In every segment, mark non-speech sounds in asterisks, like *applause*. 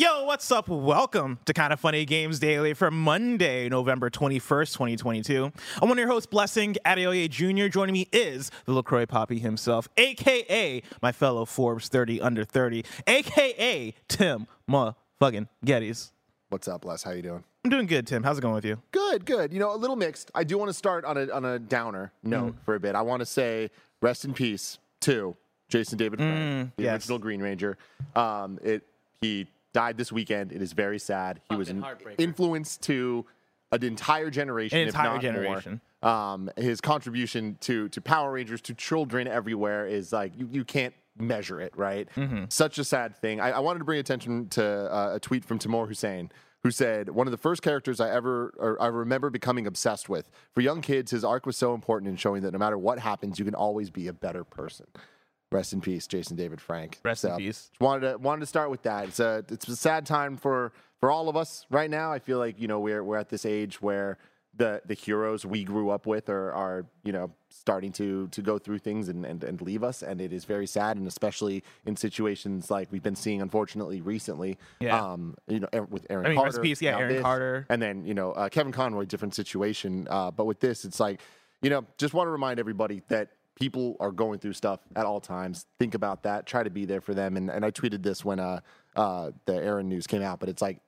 Yo, what's up? Welcome to Kind of Funny Games Daily for Monday, November 21st, 2022. I'm one of your hosts, Blessing Adeoye Jr. Joining me is the LaCroix Poppy himself, aka my fellow Forbes 30 under 30, aka Tim motherfucking Gettys. What's up, Les? How you doing? I'm doing good, Tim. How's it going with you? Good, good. You know, a little mixed. I do want to start on a on a downer note for a bit. I want to say rest in peace to Jason David Frank, the yes. original Green Ranger. Um, it he died this weekend. It is very sad. He was an influence to an entire generation, An if entire not generation. More. Um, his contribution to to Power Rangers to children everywhere is like you, you can't measure it, right? Mm-hmm. Such a sad thing. I, I wanted to bring attention to uh, a tweet from Tamoor Hussain. Who said one of the first characters I ever or I remember becoming obsessed with? For young kids, his arc was so important in showing that no matter what happens, you can always be a better person. Rest in peace, Jason David Frank. Rest in peace. Wanted to wanted to start with that. It's a it's a sad time for for all of us right now. I feel like you know we're we're at this age where the the heroes we grew up with are are you know starting to to go through things and, and and leave us, and it is very sad, and especially in situations like we've been seeing unfortunately recently. Yeah. Um, you know, with Aaron I mean, Carter. rest in peace, yeah, Aaron this, Carter. and then you know uh, Kevin Conroy, different situation. Uh, but with this, it's like you know, just want to remind everybody that people are going through stuff at all times. Think about that. Try to be there for them. And and I tweeted this when uh uh the Aaron news came out, but it's like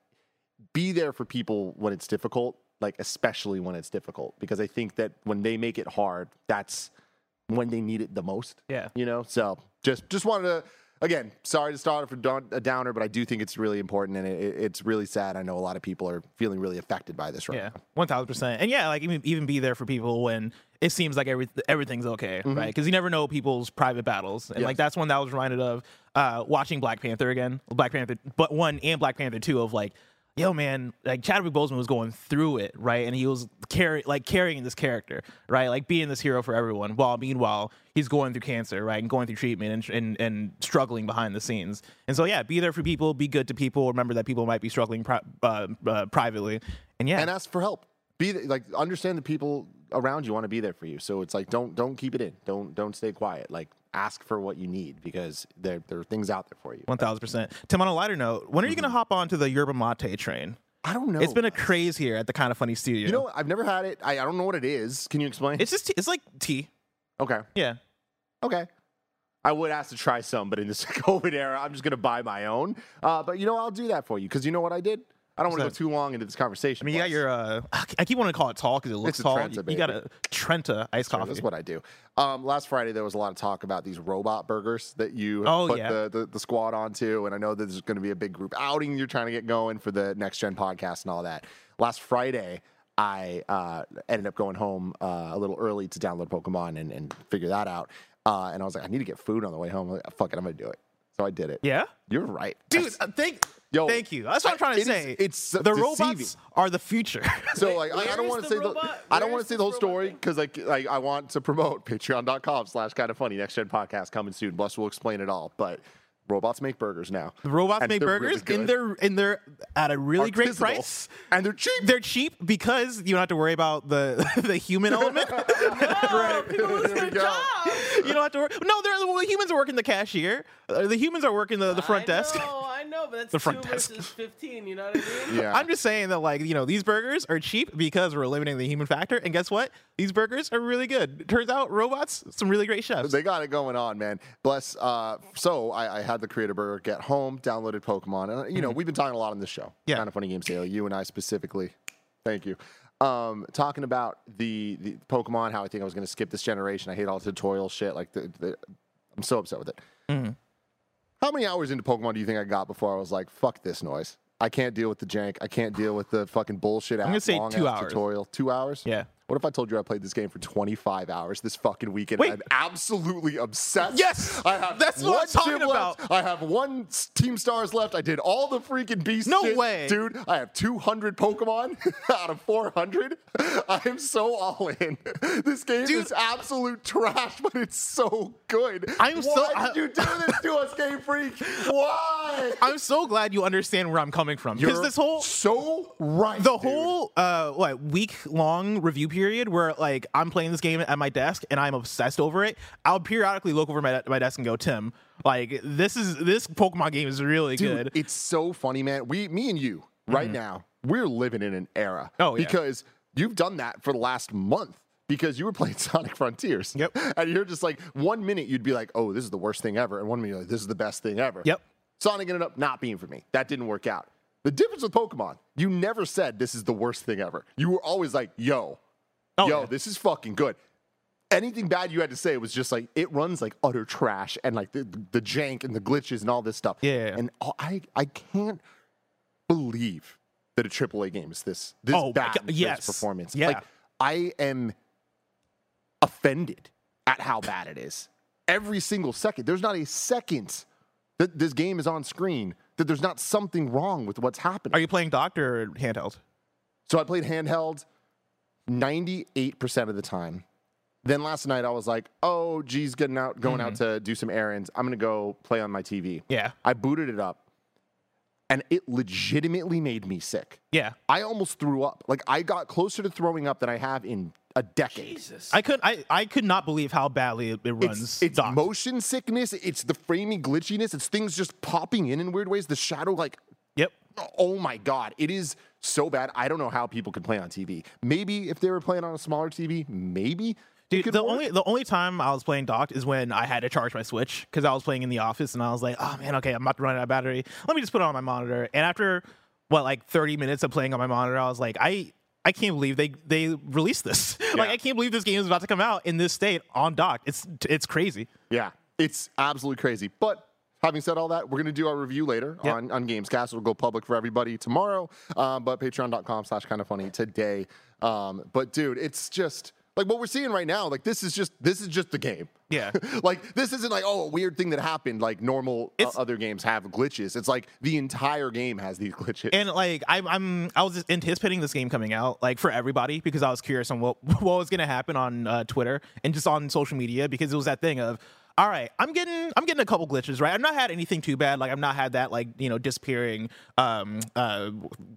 be there for people when it's difficult, like especially when it's difficult, because I think that when they make it hard, that's when they need it the most. Yeah. You know, so just just wanted to again, sorry to start off a downer, but I do think it's really important and it, it- it's really sad. I know a lot of people are feeling really affected by this right Yeah, now. one thousand percent. And yeah, like even even be there for people when it seems like every, everything's okay, right? Because you never know people's private battles, and like that's one that I was reminded of uh, watching Black Panther again, Black Panther, but one and Black Panther two of like. Yo, man, like Chadwick Boseman was going through it, right? And he was carry like carrying this character, right? Like being this hero for everyone. While meanwhile, he's going through cancer, right, and going through treatment and and, and struggling behind the scenes. And so, yeah, be there for people, be good to people. Remember that people might be struggling pri- uh, uh, privately, and yeah, and ask for help. Be like understand the people around you want to be there for you. So it's like don't don't keep it in. Don't don't stay quiet. Like ask for what you need because there there are things out there for you. One thousand percent. Tim, on a lighter note, when are you going to hop onto the yerba mate train? I don't know. It's been a craze here at the kind of funny studio. you know? I've never had it. I, I don't know what it is. Can you explain? it's just it's like tea. okay. Yeah, Okay. I would ask to try some, but in this *laughs* COVID era, I'm just gonna buy my own. Uh, but you know, I'll do that for you because you know what I did. I don't want to go too long into this conversation. I mean, you got your. uh I keep wanting to call it tall because it looks It's a tall. Trenta, you, you got baby. a Trenta iced coffee. That's what I do. Um, last Friday, there was a lot of talk about these robot burgers that you Oh, put yeah. the, the, the squad onto. And I know that there's going to be a big group outing you're trying to get going for the next gen podcast and all that. Last Friday, I uh, ended up going home uh, a little early to download Pokemon and, and figure that out. Uh, and I was like, I need to get food on the way home. I'm like, fuck it, I'm going to do it. So I did it. yeah, You're right. dude. That's- Uh, thank, Yo, thank you. That's what I'm trying to it is- say. it's the deceiving. robots are the future. So like I, I don't want to say the? I don't want to say the whole story because like like I want to promote *laughs* patreon.com slash kind of funny next gen podcast coming soon. Bless will explain it all. But robots make burgers now. The robots And make they're really burgers, and good. they're and they're at a really great price. And they're cheap. They're cheap because you don't have to worry about the *laughs* the human *laughs* element. Oh, people lose their job. you don't have to work. No, they're, well, the humans are working the cashier. Uh, the humans are working the, the front I desk. know, I know, but that's The two front desk. versus fifteen. You know what I mean? *laughs* Yeah. I'm just saying that, like, you know, these burgers are cheap because we're eliminating the human factor. And guess what? These burgers are really good. Turns out, robots, some really great chefs. They got it going on, man. Bless. Uh, so I, I had the Creator Burger get home, downloaded Pokemon, and you know we've been talking a lot on this show. Mm-hmm. Yeah. kind of funny games daily. You and I specifically. Thank you. Um, talking about the the Pokemon, how I think I was going to skip this generation. I hate all the tutorial shit. Like the, the I'm so upset with it. Mm-hmm. How many hours into Pokemon do you think I got before I was like, fuck this noise? I can't deal with the jank. I can't deal with the fucking bullshit. I'm gonna say two hours. Tutorial. Two hours. Yeah. What if I told you I played this game for 25 hours this fucking weekend? Wait. I'm absolutely obsessed. Yes! I have That's what one I'm talking gym left. I have one Team Stars left. I did all the freaking beast No shit. way. Dude, I have 200 Pokemon *laughs* out of 400. *laughs* I am so all in. *laughs* This game Dude. is absolute trash, but it's so good. I'm so- Why did you do this to us, Game Freak? Why? I'm so glad you understand where I'm coming from because this whole so right. the dude. whole uh what week long review period where like I'm playing this game at my desk and I'm obsessed over it. I'll periodically look over my, my desk and go, Tim, like this is this Pokemon game is really Dude, good. it's so funny, man. We, me and you, right mm-hmm. now, we're living in an era. Oh, yeah. Because you've done that for the last month because you were *laughs* playing Sonic Frontiers. Yep. And you're just like, one minute you'd be like, oh, this is the worst thing ever. And one minute you're like, this is the best thing ever. Yep. Sonic ended up not being for me. That didn't work out. The difference with Pokemon, you never said this is the worst thing ever. You were always like, yo, Oh, yo, yeah. this is fucking good. Anything bad you had to say was just like it runs like utter trash and like the, the jank and the glitches and all this stuff. Yeah. And I I can't believe that a AAA game is this this Oh bad God, in terms yes. performance. Yeah. Like I am offended at how bad it is. Every single second. There's not a second that this game is on screen that there's not something wrong with what's happening. Are you playing Doctor or handheld? So I played handheld 98% of the time. Then last night I was like, oh, geez, getting out, going out mm-hmm. to do some errands. I'm going to go play on my TV. Yeah. I booted it up and it legitimately made me sick. Yeah. I almost threw up. Like I got closer to throwing up than I have in a decade. Jesus. I could I, I could not believe how badly it, it runs. It's, it's motion sickness. It's the framey glitchiness. It's things just popping in in weird ways. The shadow, like, Yep. oh my God, it is so bad. I don't know how people can play on TV. Maybe if they were playing on a smaller TV, maybe. Dude, the only the only time I was playing docked is when I had to charge my Switch because I was playing in the office and I was like, oh man, okay, I'm about to run out of battery. Let me just put it on my monitor. And after what like 30 minutes of playing on my monitor, I was like, I I can't believe they they released this. *laughs* like I can't believe this game is about to come out in this state on dock. It's it's crazy. Yeah, it's absolutely crazy. But having said all that, we're going to do our review later Yep. on, on Gamescast. It'll go public for everybody tomorrow, um, but patreon.com slash kind of funny today. Um, but dude, it's just like what we're seeing right now. Like this is just this is just the game. Yeah. *laughs* like this isn't like oh a weird thing that happened. Like normal uh, other games have glitches. It's like the entire game has these *laughs* glitches. And like I'm, I'm, I was just anticipating this game coming out like for everybody because I was curious on what *laughs* what was gonna happen on uh, Twitter and just on social media because it was that thing of, all right, I'm getting, I'm getting a couple glitches right. I've not had anything too bad. Like I've not had that like you know disappearing um uh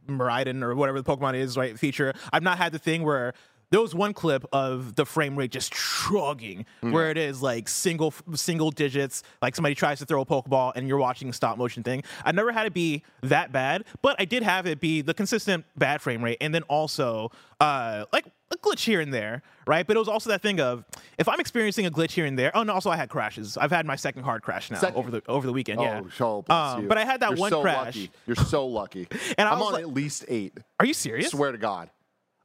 Miraidon or whatever the Pokemon is right feature. I've not had the thing where. There was one clip of the frame rate just shrugging, where it is like single single digits, like somebody tries to throw a Pokeball and you're watching a stop motion thing. I never had it be that bad, but I did have it be the consistent bad frame rate, and then also uh, like a glitch here and there, right? But it was also that thing of if I'm experiencing a glitch here and there. Oh, and also I had crashes. I've had my second hard crash now Second? over the over the weekend. yeah, Oh, so bless Um, you. but I had that You're one so crash. Lucky. You're so lucky. *laughs* And I I'm on like- at least eight. Are you serious? Swear to God.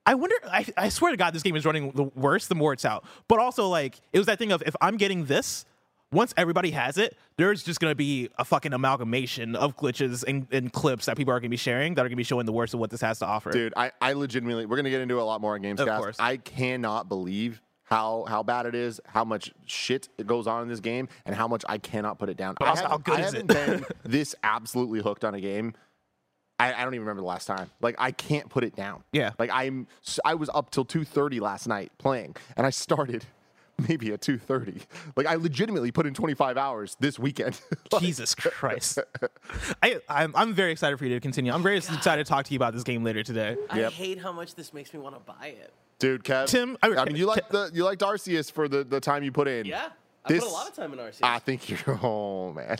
I wonder. I, I swear to God, this game is running the worse the more it's out. But also, like, it was that thing of if I'm getting this, once everybody has it, there's just gonna be a fucking amalgamation of glitches and, and clips that people are gonna be sharing that are gonna be showing the worst of what this has to offer. Dude, I, I legitimately, we're going to get into a lot more on Gamescast. course. I cannot believe how how bad it is, how much shit it goes on in this game, and how much I cannot put it down. But I also, how good I is haven't it? been this absolutely hooked on a game. I, I don't even remember the last time. Like I can't put it down. Yeah. Like I'm, I was up till two thirty last night playing, and I started *laughs* maybe at two thirty. Like I legitimately put in twenty five hours this weekend. *laughs* Like, Jesus Christ. *laughs* I, I'm, I'm very excited for you to continue. I'm very excited to talk to you about this game later today. I Yep. hate how much this makes me want to buy it. Dude, Kev. Tim, I, I- mean, you like the you liked Arceus for the the time you put in. Yeah. I This- put a lot of time in RC. I think you're. Oh man,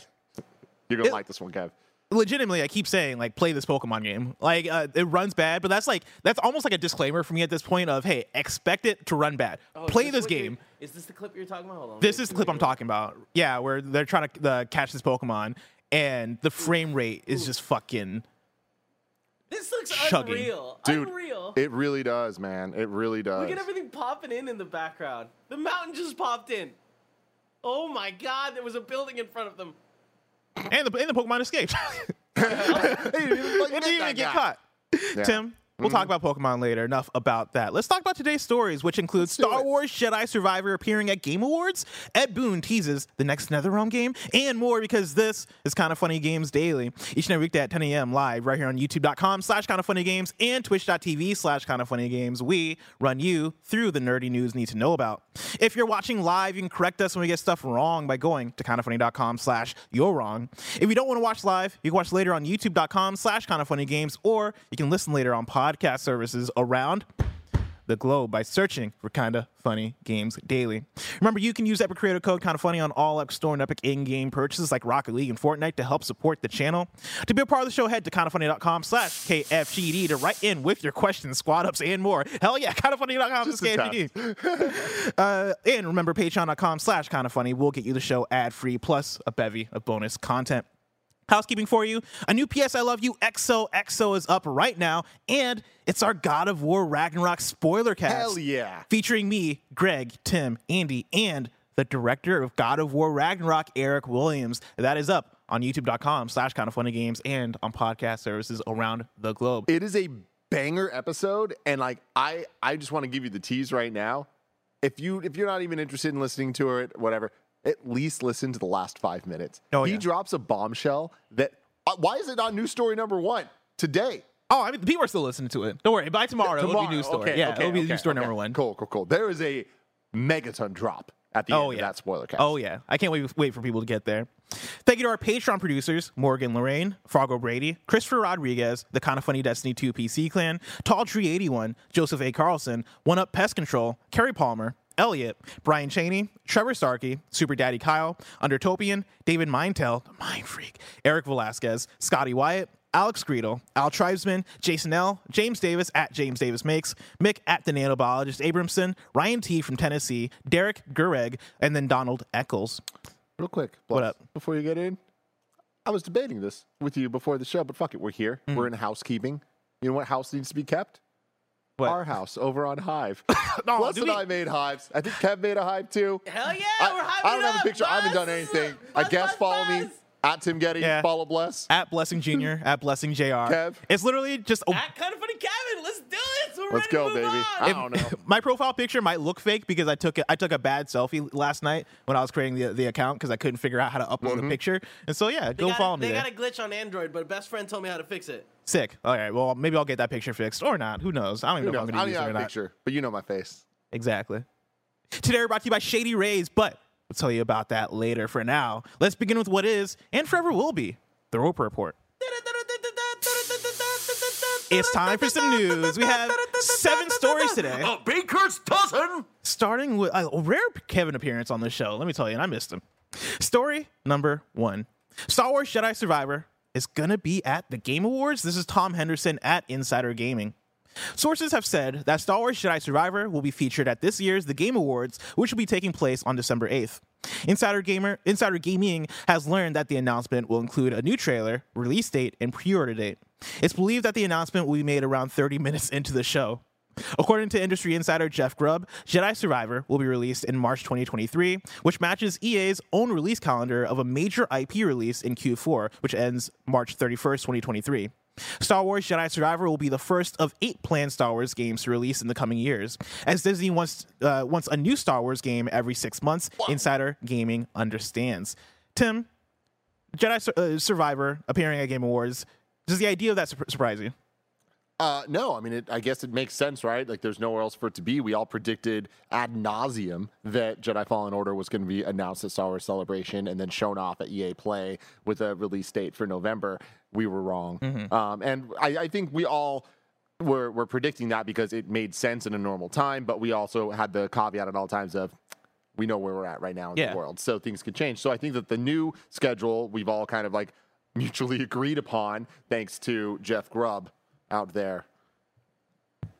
you're gonna like this one, Kev. Legitimately, I keep saying like play this Pokemon game. Like uh, it runs bad, but that's like that's almost like a disclaimer for me at this point of hey, expect it to run bad. Oh, play this what you're- game. Is this the clip you're talking about? Hold on. This let is the clip I'm you're- talking about. Yeah, where they're trying to uh, catch this Pokemon, and the frame rate is just fucking. This looks chugging. unreal. Dude, unreal. It really does, man. It really does. Look at everything popping in in the background. The mountain just popped in. Oh my god, there was a building in front of them. And the and the Pokemon escaped. Hey, didn't, it didn't even get caught. Yeah. Tim, We'll Mm-hmm. talk about Pokemon later. Enough about that. Let's talk about today's stories, which include do Star it. Wars Jedi Survivor appearing at Game Awards, Ed Boon teases the next NetherRealm game, and more because this is Kind of Funny Games Daily. Each and every weekday at 10 a.m. live right here on youtube.com slash Kind of Funny Games and twitch.tv slash Kind of Funny Games. We run you through the nerdy news you need to know about. If you're watching live, you can correct us when we get stuff wrong by going to kindoffunny.com slash you're wrong. If you don't want to watch live, you can watch later on youtube.com slash Kind of Funny or you can listen later on podcast services around the globe by searching for Kinda Funny Games Daily. Remember, you can use Epic Creator Code Kinda Funny on all Epic Store and Epic in-game purchases like Rocket League and Fortnite to help support the channel. To be a part of the show, head to kindafunny.com slash KFGD to write in with your questions, squad ups, and more. Hell yeah, kindafunny.com slash *laughs* KFGD. uh, and remember, patreon.com slash Kinda Funny will get you the show ad-free plus a bevy of bonus content. Housekeeping for you. A new PS I Love You XOXO is up right now, and it's our God of War Ragnarok spoiler cast. Hell yeah. Featuring me, Greg, Tim, Andy, and the director of God of War Ragnarok, Eric Williams. That is up on youtube.com slash kind of funny games and on podcast services around the globe. It is a banger episode, and like I, I just want to give you the tease right now. If you if you're not even interested in listening to it, whatever, at least listen to the last five minutes. Oh, he yeah. drops a bombshell that. Uh, why is it on news story number one today? Oh, I mean, people are still listening to it. Don't worry. By tomorrow, it'll be news story. Okay, yeah, okay, it'll be okay, news story number one. Cool, cool, cool. There is a megaton drop at the Oh, end yeah. of that spoiler cast. Oh yeah, I can't wait wait for people to get there. Thank you to our Patreon producers Morgan Lorraine, Fargo Brady, Christopher Rodriguez, the Kind of Funny Destiny 2 PC clan, Tall Tree 81, Joseph A. Carlson, One Up Pest Control, Kerry Palmer, Elliot, Brian Cheney, Trevor Starkey, Super Daddy Kyle, Undertopian, David Mindtell, the Mind Freak, Eric Velasquez, Scotty Wyatt, Alex Greedle, Al Tribesman, Jason L, James Davis at James Davis Makes, Mick at the Nanobiologist Abramson, Ryan T from Tennessee, Derek Gureg, and then Donald Eccles. Real quick, What up? Before you get in, I was debating this with you before the show, but fuck it, we're here. Mm. We're in housekeeping. You know what house needs to be kept? What? Our house over on Hive. *coughs* No, Plus, and we- I made hives. I think Kev made a hive too. Hell yeah, I, we're hyping I don't it have a up, picture. I haven't done buzz. anything. I guess buzz, follow me buzz. At Tim Getty. Yeah. Follow Bless. At Blessing Jr., at Blessing JR. Kev. It's literally just a That kind of funny, Kevin. Let's do this. We're Let's ready go, to move baby. on. I don't know. *laughs* my profile picture might look fake because I took a, I took a bad selfie last night when I was creating the, the account because I couldn't figure out how to upload Mm-hmm. a picture. And so yeah, They go got, follow me They there. got a glitch on Android, but a best friend told me how to fix it. Sick. All right. Well, maybe I'll get that picture fixed or not. Who knows? I don't even Who know knows? if I I'm going to use even it or have a not. picture, but you know my face. Exactly. Today we're brought to you by Shady Rays, but we'll tell you about that later. For now, let's begin with what is and forever will be the Roper Report. It's time for some news. We have seven stories today. A baker's dozen. starting with a rare Kevin appearance on the show. Let me tell you, and I missed him. Story number one Star Wars Jedi Survivor is going to be at the Game Awards. This is Tom Henderson at Insider Gaming. Sources have said that Star Wars Jedi Survivor will be featured at this year's The Game Awards, which will be taking place on December 8th. Insider Gamer Insider Gaming has learned that the announcement will include a new trailer, release date, and pre-order date. It's believed that the announcement will be made around 30 minutes *laughs* into the show. According to industry insider Jeff Grubb, Jedi Survivor will be released in March 2023, which matches EA's own release calendar of a major IP release in Q4, which ends March 31st, 2023. Star Wars Jedi Survivor will be the first of eight planned Star Wars games to release in the coming years. As Disney wants, uh, wants a new Star Wars game every six months, Insider Gaming understands. Tim, Jedi Sur- uh, Survivor appearing at Game Awards, does the idea of that sur- surprise you? Uh, no, I mean, it, I guess it makes sense, right? Like, there's nowhere else for it to be. We all predicted ad nauseum that Jedi Fallen Order was going to be announced at Star Wars Celebration and then shown off at EA Play with a release date for November. We were wrong. Um, and I, I think we all were, were predicting that because it made sense in a normal time, but we also had the caveat at all times of we know where we're at right now in Yeah. the world. So things could change. So I think that the new schedule we've all kind of like *laughs* mutually agreed upon, thanks to Jeff Grubb out there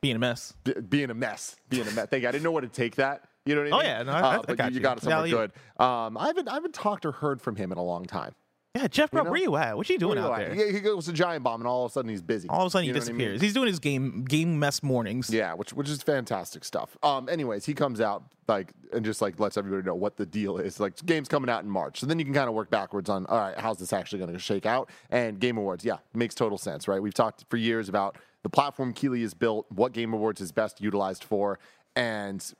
Being a mess. being a mess, being a mess. Thank you. I didn't know what to take that. You know what I mean? Oh, mean? yeah, no, I- I- I got you, you. got Now good. Um, I haven't, I haven't talked or heard from him in a long time. Yeah, Jeff Grubb, know? where you at? What you doing out there? at? He, goes to Giant Bomb, and all of a sudden he's busy. All of a sudden, You he what I mean? disappears. He's doing his game game mess mornings. Yeah, which which is fantastic stuff. Um, anyways, he comes out like and just like lets everybody know what the deal is. Like game's coming out in March, so then you can kind of work backwards on all right, how's this actually going to shake out? And Game Awards, yeah, makes total sense, right? We've talked for years about the platform Keighley has built, what Game Awards is best utilized for, and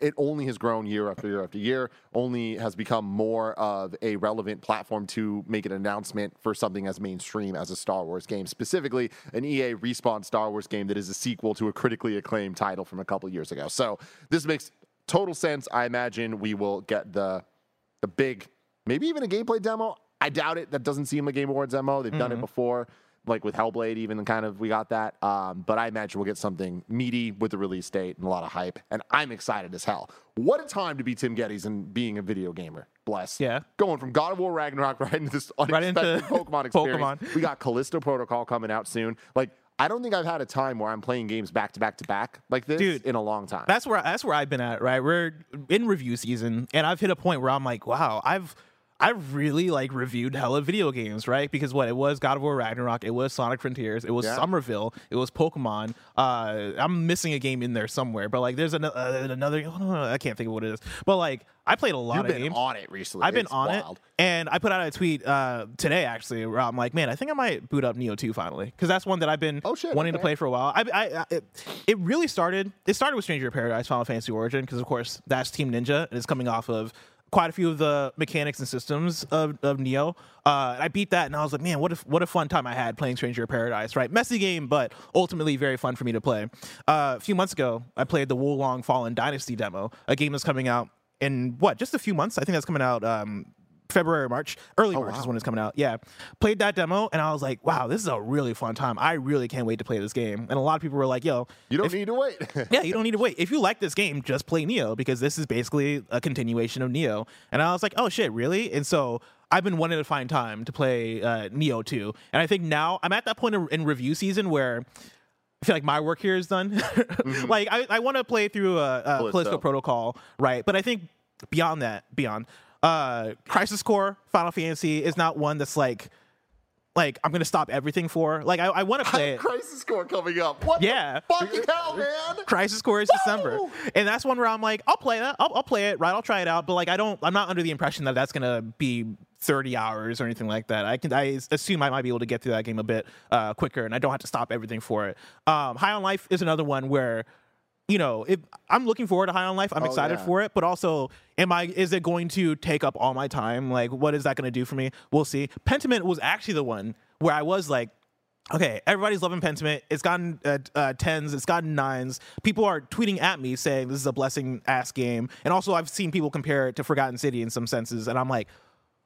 it only has grown year after year after year. Only has become more of a relevant platform to make an announcement for something as mainstream as a Star Wars game, specifically an EA respawn Star Wars game that is a sequel to a critically acclaimed title from a couple years ago. So this makes total sense. I imagine we will get the the big, maybe even a gameplay demo. I doubt it. That doesn't seem a Game Awards demo. They've done it mm-hmm. before, like with Hellblade, even kind of we got that. Um, but I imagine we'll get something meaty with the release date and a lot of hype. And I'm excited as hell. What a time to be Tim Gettys and being a video gamer. Bless. Yeah. Going from God of War Ragnarok *laughs* right into this Right into unexpected *laughs* Pokemon experience. Pokemon. We got Callisto Protocol coming out soon. Like, I don't think I've had a time where I'm playing games back to back to back like this Dude, in a long time. That's where that's where I've been at, right? We're in review season, and I've hit a point where I'm like, wow, I've I've really like reviewed hella video games, right? Because what it was God of War Ragnarok, it was Sonic Frontiers, it was Yeah. Somerville, it was Pokemon. Uh, I'm missing a game in there somewhere, but like there's an, uh, another. I can't think of what it is, but like I played a lot You've of been games. on it recently. I've been It's on wild. it, and I put out a tweet uh, today actually where I'm like, man, I think I might boot up Nioh 2 finally because that's one that I've been Oh, shit, wanting to play for a while. I, I, I it, it really started. It started with Stranger of Paradise, Final Fantasy Origin, because of course that's Team Ninja and it's coming off of quite a few of the mechanics and systems of, of Nioh. Uh, I beat that, and I was like, man, what a what a fun time I had playing Stranger of Paradise. Right, messy game, but ultimately very fun for me to play. Uh, a few months ago, I played the Wo Long Fallen Dynasty demo, a game that's coming out in what just a few months. I think that's coming out. Um, February or March, early oh, March is when it's coming out. Yeah, played that demo and I was like, wow, this is a really fun time. I really can't wait to play this game. And a lot of people were like, yo, You don't need to wait. *laughs* yeah, you don't need to wait. If you like this game, just play Nioh because this is basically a continuation of Nioh. And I was like, oh shit, really? And so I've been wanting to find time to play uh, Nioh 2. And I think now I'm at that point in, in review season where I feel like my work here is done. *laughs* Mm-hmm. like I, I want to play through a, a Callisto. Callisto Protocol, right? But I think beyond that, beyond uh, Crisis Core, Final Fantasy is not one that's like. Like I'm gonna stop everything for like I, I want to play it. Crisis Core coming up. What Yeah. fucking hell, man? Crisis Core is December, and that's one where I'm like, I'll play that. I'll, I'll play it, right? I'll try it out, but like, I don't. I'm not under the impression that that's gonna be 30 hours or anything like that. I can. I assume I might be able to get through that game a bit uh, quicker, and I don't have to stop everything for it. Um, High on Life is another one where. You know, if I'm looking forward to High on Life, I'm Oh, excited yeah. for it. But also, am I? Is it going to take up all my time? Like, what is that going to do for me? We'll see. Pentiment was actually the one where I was like, okay, everybody's loving Pentiment. It's gotten uh, uh, tens, it's gotten nines. People are tweeting at me saying this is a blessing ass game. And also, I've seen people compare it to Forgotten City in some senses. And I'm like,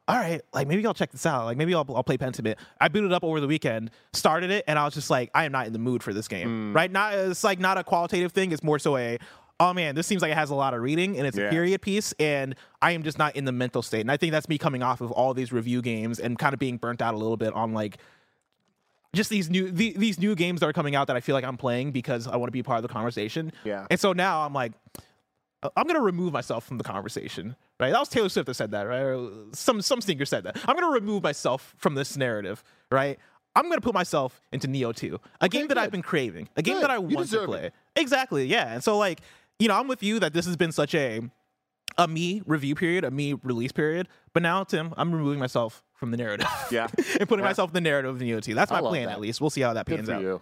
all right, like maybe I'll check this out. Like maybe I'll, I'll play Pentiment. I booted up over the weekend, started it, and I was just like, I am not in the mood for this game. Right? Not it's like not a qualitative thing. It's more so a oh man, this seems like it has a lot of reading and it's Yeah. a period piece, and I am just not in the mental state. And I think that's me coming off of all these review games and kind of being burnt out a little bit on like just these new the, these new games that are coming out that I feel like I'm playing because I want to be part of the conversation. Yeah. And so now I'm like, uh, I'm gonna remove myself from the conversation. Right? That was Taylor Swift that said that, right? Or some some stinker said that. I'm gonna remove myself from this narrative, right? I'm gonna put myself into Nioh 2, a game that I've been craving, a game Good. that I want to play. it. Exactly, yeah. And so like, you know, I'm with you that this has been such a a me review period, a me release period. But now, Tim, I'm removing myself from the narrative. Yeah. *laughs* and putting Yeah. myself in the narrative of Nioh 2. That's my plan that. at least. We'll see how that Good pans out. you.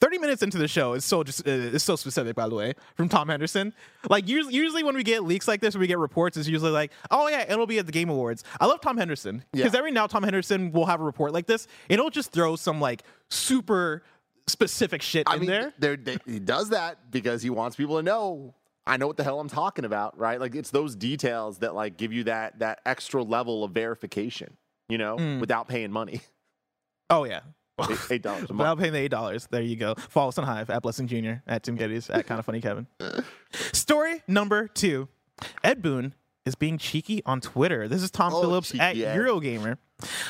30 minutes into the show is so just uh, it's so specific by the way from tom henderson like usually, usually when we get leaks like this when we get reports it's usually like oh yeah it'll be at the game awards i love tom henderson because Yeah. every now tom henderson will have a report like this and it'll just throw some like super specific shit I in mean, there there- they- he does that because he wants people to know. I know what the hell I'm talking about, right? Like it's those details that like give you that that extra level of verification, you know, Mm. without paying money. oh yeah Eight- *laughs* Eight dollars. Without paying the eight dollars. There you go. Follow us on Hive at Blessing Jr. at Tim Gettys at Kind of Funny Kevin. *laughs* Story number two. Ed Boon is being cheeky on Twitter. This is Tom Oh, Phillips cheeky at. Eurogamer.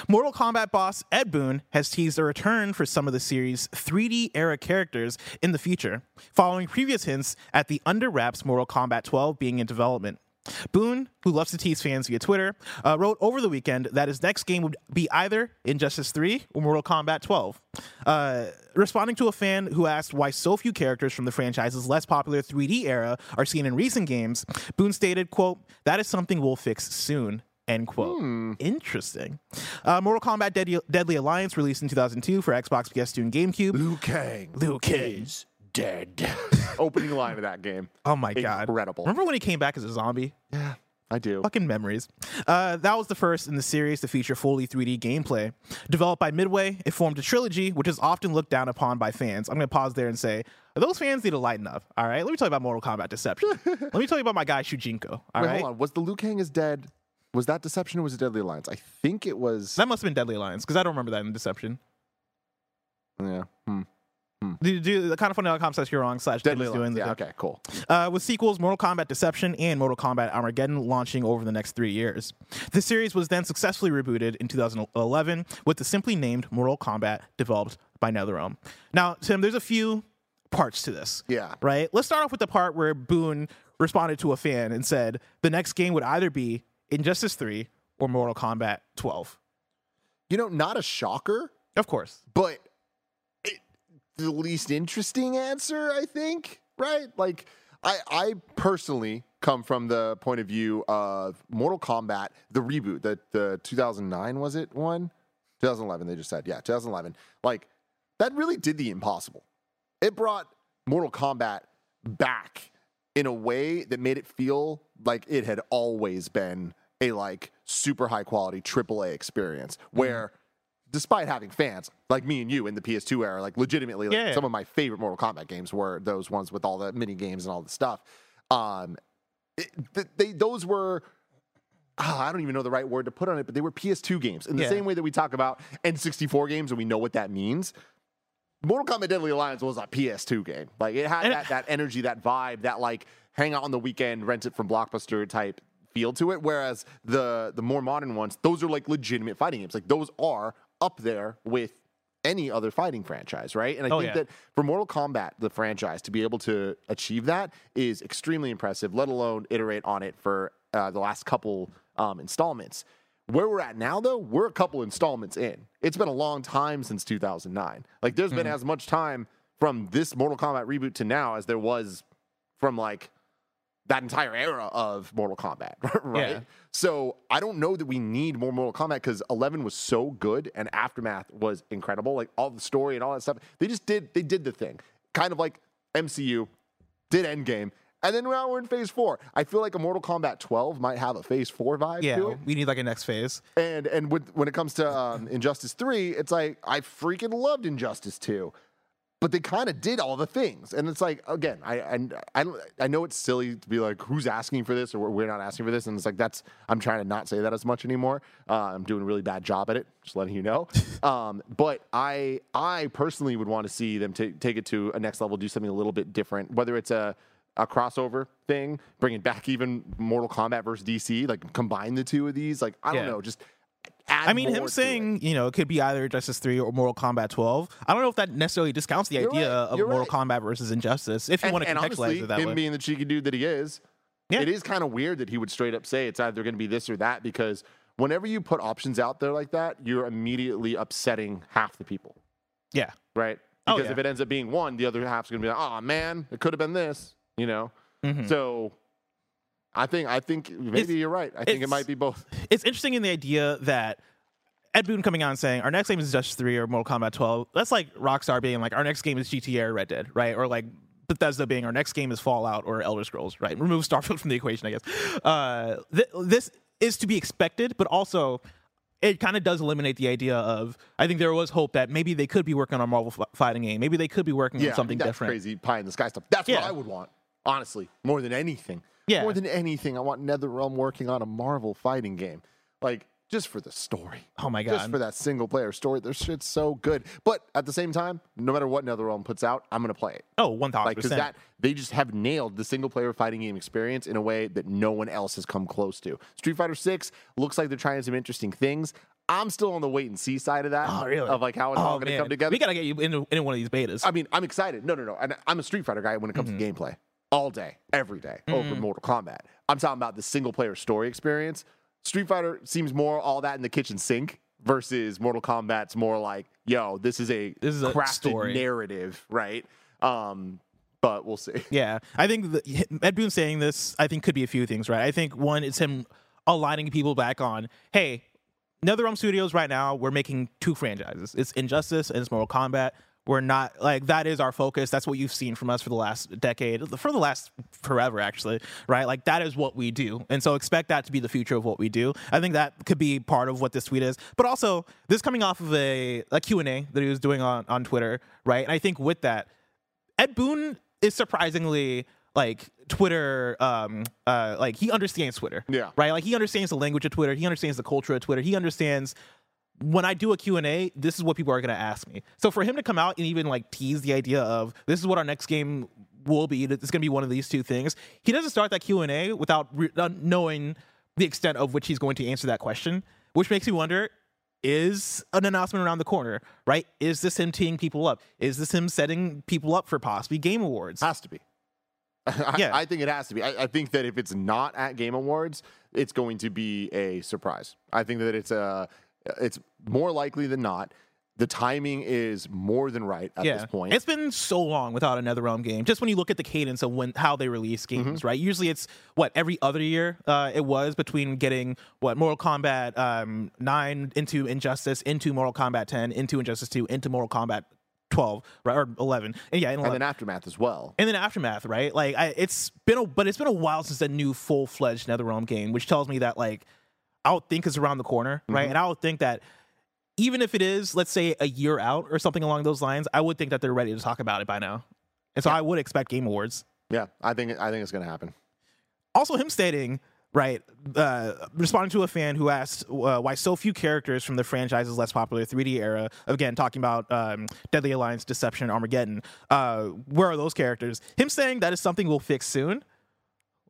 Mortal Kombat boss Ed Boon has teased a return for some of the series' 3D era characters in the future, following previous hints at the under wraps Mortal Kombat 12 being in development. Boon, who loves to tease fans via Twitter, uh, wrote over the weekend that his next game would be either Injustice 3 or Mortal Kombat 12. Uh, responding to a fan who asked why so few characters from the franchise's less popular 3D era are seen in recent games, Boon stated, quote, that is something we'll fix soon, End quote. Interesting. Uh, Mortal Kombat Deadly, Deadly Alliance released in 2002 for Xbox, PS2, and GameCube. Liu Kang Liu Kang. is dead. *laughs* Opening line of that game. Oh my god. Incredible. Remember when he came back as a zombie? Yeah, I do. Fucking memories. Uh, that was the first in the series to feature fully 3D gameplay. Developed by Midway, it formed a trilogy, which is often looked down upon by fans. I'm going to pause there and say, those fans need to lighten up. All right, let me tell you about Mortal Kombat Deception. *laughs* let me tell you about my guy Shujinko. All Wait, right, hold on. Was the Liu Kang is dead? Was that Deception or was it Deadly Alliance? I think it was. that must have been Deadly Alliance because I don't remember that in Deception. yeah. Hmm. Do, do the kind of funny.com slash you're wrong slash Deadly doing. Yeah. Okay. Cool. uh, with sequels Mortal Kombat Deception and Mortal Kombat Armageddon launching over the next three years. The series was then successfully rebooted in 2011 with the simply named Mortal Kombat developed by NetherRealm. Now, Tim, there's a few parts to this. Yeah. Right? Let's start off with the part where Boon responded to a fan and said the next game would either be Injustice 3 or Mortal Kombat 12. You know, not a shocker, Of course. but the least interesting answer, I think. Right? Like, I, I personally come from the point of view of Mortal Kombat, the reboot, the the 2009 was it one? 2011. They just said, yeah, 2011. Like, that really did the impossible. It brought Mortal Kombat back in a way that made it feel like it had always been a like super high quality AAA experience where mm-hmm. Despite having fans like me and you in the PS2 era like legitimately like, Yeah. some of my favorite Mortal Kombat games were those ones with all the mini games and all the stuff um it, th- they those were ah, I don't even know the right word to put on it, but they were PS2 games. In the Yeah. same way that we talk about N64 games and we know what that means, Mortal Kombat Deadly Alliance was a PS2 game. Like it had that, that energy, that vibe, that like hang out on the weekend, rent it from Blockbuster type feel to it. Whereas the the more modern ones, those are like legitimate fighting games. Like those are up there with any other fighting franchise, right? And I Oh, think yeah. that for Mortal Kombat, the franchise, to be able to achieve that is extremely impressive, let alone iterate on it for uh, the last couple um, installments. Where we're at now, though, we're a couple installments in. It's been a long time since 2009. Like, there's been as much time from this Mortal Kombat reboot to now as there was from like that entire era of Mortal Kombat, *laughs* right? Yeah. So I don't know that we need more Mortal Kombat because 11 was so good and Aftermath was incredible. Like all the story and all that stuff, they just did they did the thing, kind of like MCU did Endgame, and then now we're in Phase Four. I feel like a Mortal Kombat 12 might have a Phase Four vibe Yeah, we need like a next phase. And and with, when it comes to um, Injustice Three, it's like I freaking loved Injustice Two, but they kind of did all the things, and it's like again, I and I I know it's silly to be like who's asking for this or we're not asking for this, and it's like that's I'm trying to not say that as much anymore. Uh, I'm doing a really bad job at it, just letting you know. *laughs* um, but I I personally would want to see them ta- take it to a next level, do something a little bit different, whether it's a a crossover thing, bringing back even Mortal Kombat versus DC, like combine the two of these. Like I don't Yeah. know, just. Add I mean, more him to it. saying, you know, it could be either Justice 3 or Mortal Kombat 12. I don't know if that necessarily discounts the You're idea right, of Mortal right. Kombat versus Injustice, if you and, want to and contextualize honestly, it that him way. being the cheeky dude that he is, Yeah. it is kind of weird that he would straight up say it's either going to be this or that because whenever you put options out there like that, you're immediately upsetting half the people, yeah. right? Oh, Because yeah. if it ends up being one, the other half's going to be like, "Oh man, it could have been this," you know. Mhm. So, I think I think maybe It's- you're right. I think it might be both. It's interesting in the idea that Ed Boon coming out and saying, our next game is Justice 3 or Mortal Kombat 12. That's like Rockstar being like, our next game is GTA or Red Dead, right? Or like Bethesda being, our next game is Fallout or Elder Scrolls, right? Remove Starfield from the equation, I guess. Uh, th- this is to be expected, but also it kind of does eliminate the idea of I think there was hope that maybe they could be working on a Marvel f- fighting game. Maybe they could be working Yeah, on I something mean, that's different. crazy pie in the sky stuff. That's what I would want, honestly, more than anything. Yeah. more than anything, I want NetherRealm working on a Marvel fighting game, like just for the story. Oh my god! just for that single player story. Their shit's so good. But at the same time, no matter what NetherRealm puts out, I'm gonna play it. oh, 1000%. Because that they just have nailed the single player fighting game experience in a way that no one else has come close to. Street Fighter Six looks like they're trying some interesting things. I'm still on the wait and see side of that. Oh, really? Of like how it's all oh, gonna man. come together. We got to get you into, into one of these betas. I mean, I'm excited. No, no, no. And I'm a Street Fighter guy when it comes Mm-hmm. to gameplay. All day, every day, over Mortal Kombat. I'm talking about the single player story experience. Street Fighter seems more all that in the kitchen sink versus Mortal Kombat's more like, yo, this is a This is a crafted story. narrative, right? Um, but we'll see. *laughs* Yeah, I think the, Ed Boon saying this, I think could be a few things, right? I think one, it's him aligning people back on, hey, NetherRealm Studios right now, we're making two franchises. It's Injustice and it's Mortal Kombat. We're not like that is our focus. That's what you've seen from us for the last decade, for the last forever, actually, right? Like that is what we do, and so expect that to be the future of what we do. I think that could be part of what this tweet is, but also this coming off of a a Q and A that he was doing on on Twitter, right? And I think with that, Ed Boon is surprisingly like Twitter, um, uh, like he understands Twitter, Yeah. right? Like he understands the language of Twitter, he understands the culture of Twitter, he understands when I do a Q&A, this is what people are going to ask me. So for him to come out and even like tease the idea of this is what our next game will be, it's going to be one of these two things. He doesn't start that Q&A without re- uh, knowing the extent of which he's going to answer that question, which makes me wonder is an announcement around the corner, right? Is this him teeing people up? Is this him setting people up for possibly game awards? Has to be. *laughs* I, Yeah. I think it has to be. I, I think that if it's not at Game Awards, it's going to be a surprise. I think that it's a, it's more likely than not. The timing is more than right at this point. It's been so long without a NetherRealm game. Just when you look at the cadence of when how they release Mm-hmm. games, right? Usually it's what every other year uh, it was between getting what Mortal Kombat um, nine into Injustice, into Mortal Kombat ten, into Injustice two, into Mortal Kombat twelve, right or eleven, and yeah, and, and then aftermath as well. and then aftermath, right? Like I, it's been a but it's been a while since a new full fledged NetherRealm game, which tells me that like I would think is around the corner, right? Mm-hmm. And I would think that even if it is, let's say, a year out or something along those lines, I would think that they're ready to talk about it by now. And so I would expect Game Awards. Yeah, I think I think it's going to happen. Also, him stating, right, uh, responding to a fan who asked uh, why so few characters from the franchise's less popular 3D era, again, talking about um, Deadly Alliance, Deception, Armageddon, uh, where are those characters? Him saying that is something we'll fix soon.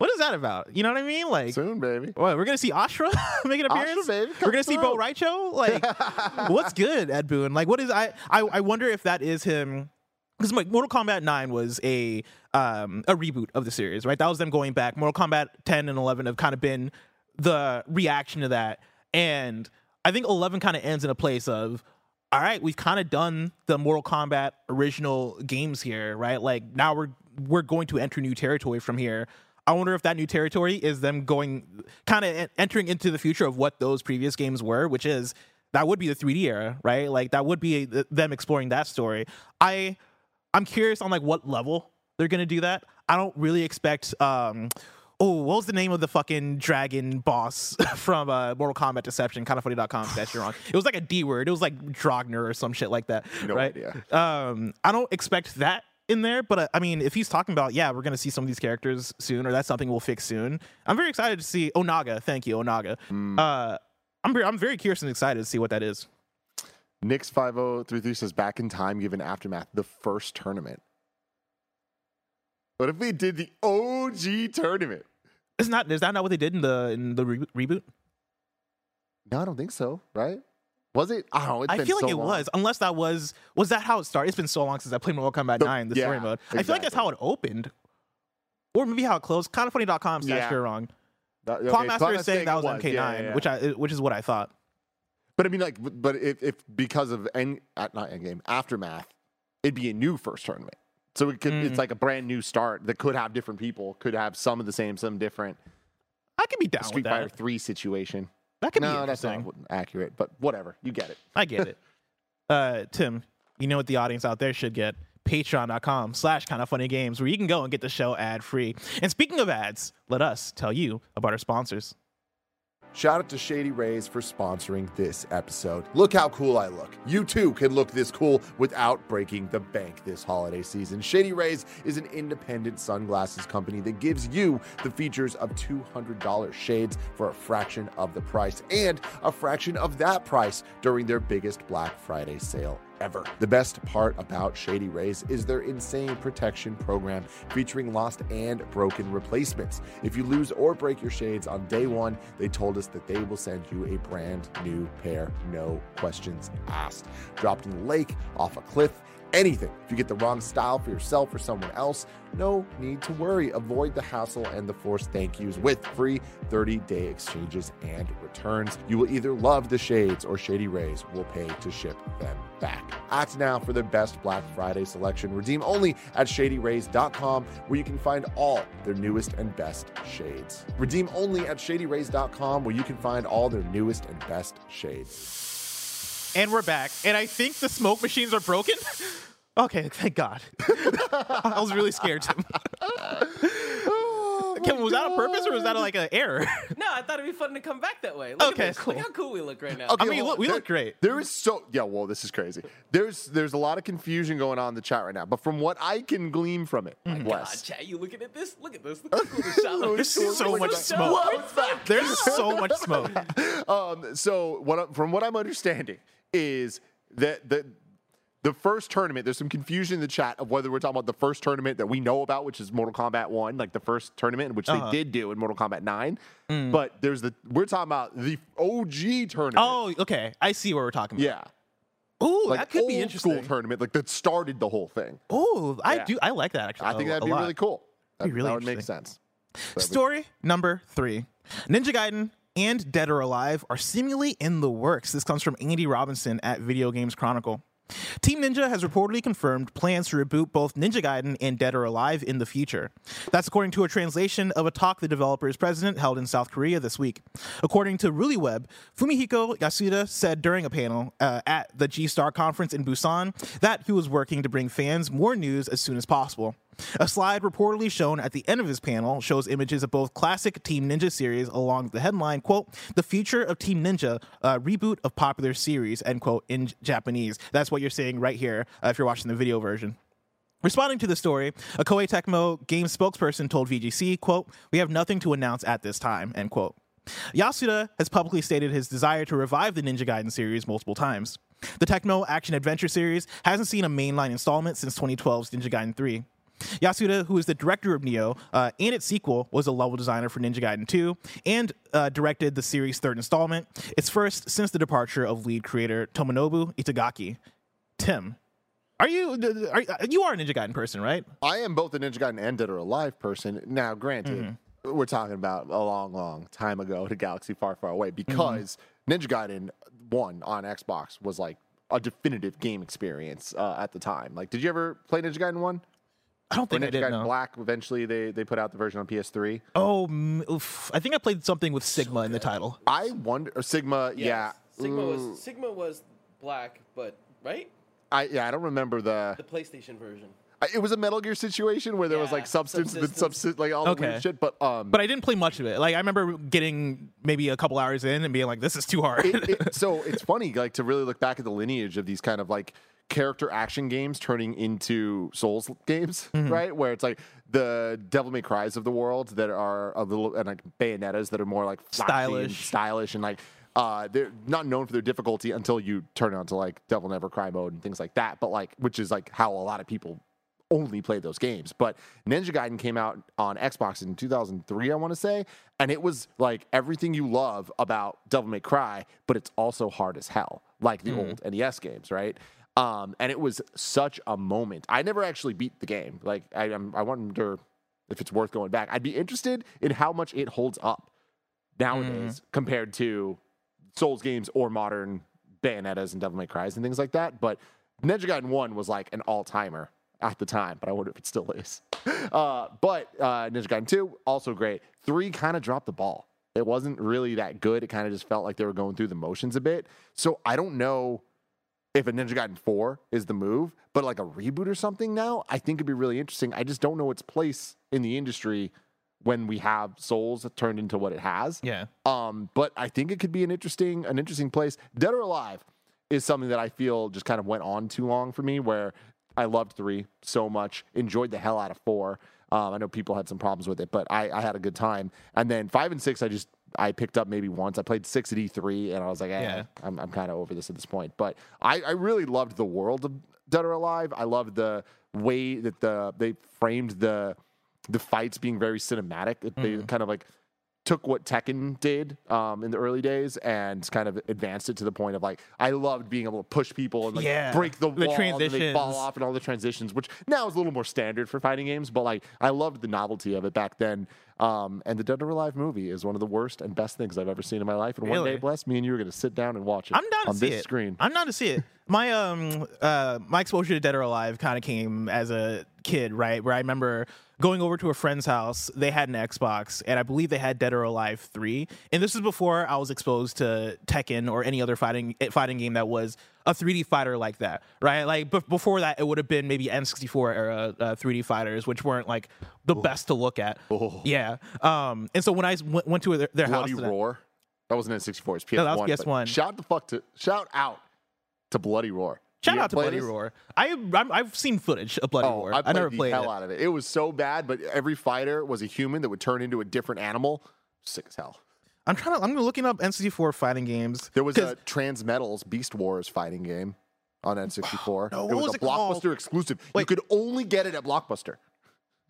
What is that about? You know what I mean? Like, Soon, baby. what, we're gonna see Ashrah *laughs* make an appearance. baby, we're gonna come see Bo through. Raicho. Like, *laughs* what's good, Ed Boon? Like, what is I? I, I wonder if that is him. Because like Mortal Kombat Nine was a um a reboot of the series, right? That was them going back. Mortal Kombat Ten and Eleven have kind of been the reaction to that, and I think Eleven kind of ends in a place of. All right, we've kind of done the Mortal Kombat original games here, right? Like now we're we're going to enter new territory from here. I wonder if that new territory is them going kind of entering into the future of what those previous games were, which is that would be the 3D era, right? Like that would be th- them exploring that story. I I'm curious on like what level they're gonna do that. I don't really expect. um Oh, what was the name of the fucking dragon boss *laughs* from uh, Mortal Kombat Deception? Kind of funny.com. That's wrong. It was like a D word. It was like Drogner or some shit like that. No right? idea. Um, I don't expect that in there, but uh, I mean, if he's talking about, yeah, we're gonna see some of these characters soon, or that's something we'll fix soon. I'm very excited to see Onaga. Thank you, Onaga. Uh, I'm very, I'm very curious and excited to see what that is. Nix five zero three three says back in time, given aftermath, the first tournament. What if we did the OG tournament? Isn't that is that not what they did in the in the re- reboot? No, I don't think so. Right? Was it? I don't know. It's I feel like so it long. was, unless that was was that how it started. It's been so long since I played Mortal Kombat The- 9, the story yeah, mode. I feel like that's how it opened, or maybe how it closed. Kind of funny.com slash Yeah. you're wrong. That- okay, Clawmaster is saying that was it MK9, Yeah, yeah, which. I which is what I thought. But I mean, like, but- if, if because of end, uh, not Endgame, aftermath, it'd be a new first tournament. So it could, Mm. it's like a brand new start that could have different people, could have some of the same, some different. I could be down Street with Fighter. Three situation. That could be No, that's interesting. not accurate, but whatever. You get it. *laughs* I get it. Uh, Tim, you know what the audience out there should get? Patreon.com slash kind of funny games, where you can go and get the show ad free. And speaking of ads, let us tell you about our sponsors. Shout out to Shady Rays for sponsoring this episode. Look how cool I look. You too can look this cool without breaking the bank this holiday season. Shady Rays is an independent sunglasses company that gives you the features of $200 shades for a fraction of the price and a fraction of that price during their biggest Black Friday sale ever. The best part about Shady Rays is their insane protection program featuring lost and broken replacements. If you lose or break your shades on day one, they told us that they will send you a brand new pair, no questions asked. Dropped in the lake, off a cliff, anything. If you get the wrong style for yourself or someone else, no need to worry. Avoid the hassle and the forced thank yous with free 30 day exchanges and returns. You will either love the shades or Shady Rays will pay to ship them back. Act now for the best Black Friday selection. Redeem only at shadyrays.com, where you can find all their newest and best shades. Redeem only at shadyrays.com, where you can find all their newest and best shades. And we're back. And I think the smoke machines are broken. *laughs* okay, thank God. *laughs* I was really scared. Tim. Kevin, was that a purpose or was that like an error? No, I thought it'd be fun to come back that way. Look Okay, at this. cool. Look how cool we look right now. I mean, hold look- we There- look great. There is so yeah. Well, this is crazy. There's there's a lot of confusion going on in the chat right now. But from what I can glean from it, God, Wes, chat, you looking at this? Look at this. Look how cool this shot looks. There's so much smoke. There's so much smoke. um, so what I- from what I'm understanding is that the the first tournament. There's some confusion in the chat of whether we're talking about the first tournament that we know about, which is Mortal Kombat One, like the first tournament, which Uh-huh. they did do in Mortal Kombat Nine. Mm. But there's the we're talking about the OG tournament. Oh, okay. I see what we're talking about. yeah, Ooh, like that could be interesting. school tournament, like that started the whole thing. Oh, I Yeah. do. I like that actually. I think that'd be lot. really cool. That, Be really that would make sense. But- Story number three Ninja Gaiden and Dead or Alive are seemingly in the works. This comes from Andy Robinson at Video Games Chronicle. Team Ninja has reportedly confirmed plans to reboot both Ninja Gaiden and Dead or Alive in the future. That's according to a translation of a talk the developer's president held in South Korea this week. According to RuliWeb, Fumihiko Yasuda said during a panel uh, at the G Star conference in Busan that he was working to bring fans more news as soon as possible. A slide reportedly shown at the end of his panel shows images of both classic Team Ninja series along the headline, quote, the future of Team Ninja, reboot of popular series, end quote, in Japanese. That's what you're seeing right here uh, if you're watching the video version. Responding to the story, a Koei Tecmo game spokesperson told VGC, quote, we have nothing to announce at this time, end quote. Yasuda has publicly stated his desire to revive the Ninja Gaiden series multiple times. The Tecmo action adventure series hasn't seen a mainline installment since 2012's Ninja Gaiden 3. Yasuda, who is the director of Nioh uh, and its sequel, was a level designer for Ninja Gaiden 2 and uh, directed the series' third installment, its first since the departure of lead creator Tomonobu Itagaki. Tim, are you are, you are a Ninja Gaiden person, right? I am both a Ninja Gaiden and Dead or Alive person. Now, granted, Mm-hmm. we're talking about a long, long time ago a galaxy far, far away because Ninja Gaiden 1 on Xbox was like a definitive game experience uh, at the time. Like, did you ever play Ninja Gaiden 1? I don't Or think I Ninja did. Gaiden No. Black, eventually they, they put out the version on PS3. Oh, oof. I think I played something with Sigma in the title. I wonder, or Sigma, yeah. Sigma Ooh, was Sigma was black, but right? I, yeah, I don't remember the. The PlayStation version. I- It was a Metal Gear situation where there was like substance, and subsistence. substance, like all the Okay. weird shit. But um, But I didn't play much of it. Like I remember getting maybe a couple hours in and being like, "This is too hard." it, it, *laughs* so it's funny, like to really look back at the lineage of these kind of like character action games turning into Souls games, right? Where it's like the Devil May Cries of the world that are a little and like Bayonettas that are more like flashy and Stylish. stylish, and like uh, they're not known for their difficulty until you turn it onto like Devil Never Cry mode and things like that. But like, which is like how a lot of people only played those games. But Ninja Gaiden came out on Xbox in 2003, I want to say, and it was like everything you love about Devil May Cry, but it's also hard as hell, like the old NES games, right? Um, and it was such a moment. I never actually beat the game. Like I, I'm, I wonder if it's worth going back. I'd be interested in how much it holds up nowadays compared to Souls games or modern Bayonettas and Devil May Cries and things like that. But Ninja Gaiden 1 was like an all timer at the time, but I wonder if it still is. *laughs* Uh, but uh, Ninja Gaiden 2, also great. 3 kind of dropped the ball. It wasn't really that good. It kind of just felt like they were going through the motions a bit. So I don't know if a Ninja Gaiden 4 is the move, but like a reboot or something now, I think it'd be really interesting. I just don't know its place in the industry when we have Souls turned into what it has. yeah. Um, but I think it could be an interesting, an interesting place. Dead or Alive is something that I feel just kind of went on too long for me. Where I loved three so much, enjoyed the hell out of four. Um, I know people had some problems with it, but I, I had a good time. And then five and six, I just I picked up maybe once. I played six at E3, and I was like, eh, Yeah. I'm I'm kind of over this at this point. But I, I really loved the world of Dead or Alive. I loved the way that the they framed the the fights being very cinematic. It- They kind of like took what Tekken did um, in the early days and kind of advanced it to the point of like I loved being able to push people and like Yeah. break the, The wall and they fall transitions. off and all the transitions, which now is a little more standard for fighting games. But like I loved the novelty of it back then. Um, and the Dead or Alive movie is one of the worst and best things I've ever seen in my life. And one day, bless me and you are going to sit down and watch it I'm down to on see this it. screen. I'm down to see it. My um uh my exposure to Dead or Alive kind of came as a kid, right? Where I remember going over to a friend's house. They had an Xbox, and I believe they had Dead or Alive three. And this is before I was exposed to Tekken or any other fighting eh, fighting game that was a 3D fighter like that, right? Like bef- before that, it would have been maybe N64 era uh, 3D fighters, which weren't like the best to look at. Yeah. Um. And so when I s- went, to their, their house, Bloody to that- Roar. That wasn't in 64. It's PS1. No, that was PS1. Shout the fuck to shout out to Bloody Roar. Shout out to Bloody this? Roar. I I've seen footage of Bloody Oh, Roar. I, I, never the played hell it. out of it. It was so bad, but every fighter was a human that would turn into a different animal. Sick as hell. I'm trying to. I'm looking up N64 fighting games. There was a Transmetals Beast Wars fighting game on N64. *gasps* No, it was, was a it called? Blockbuster exclusive. You could only get it at Blockbuster.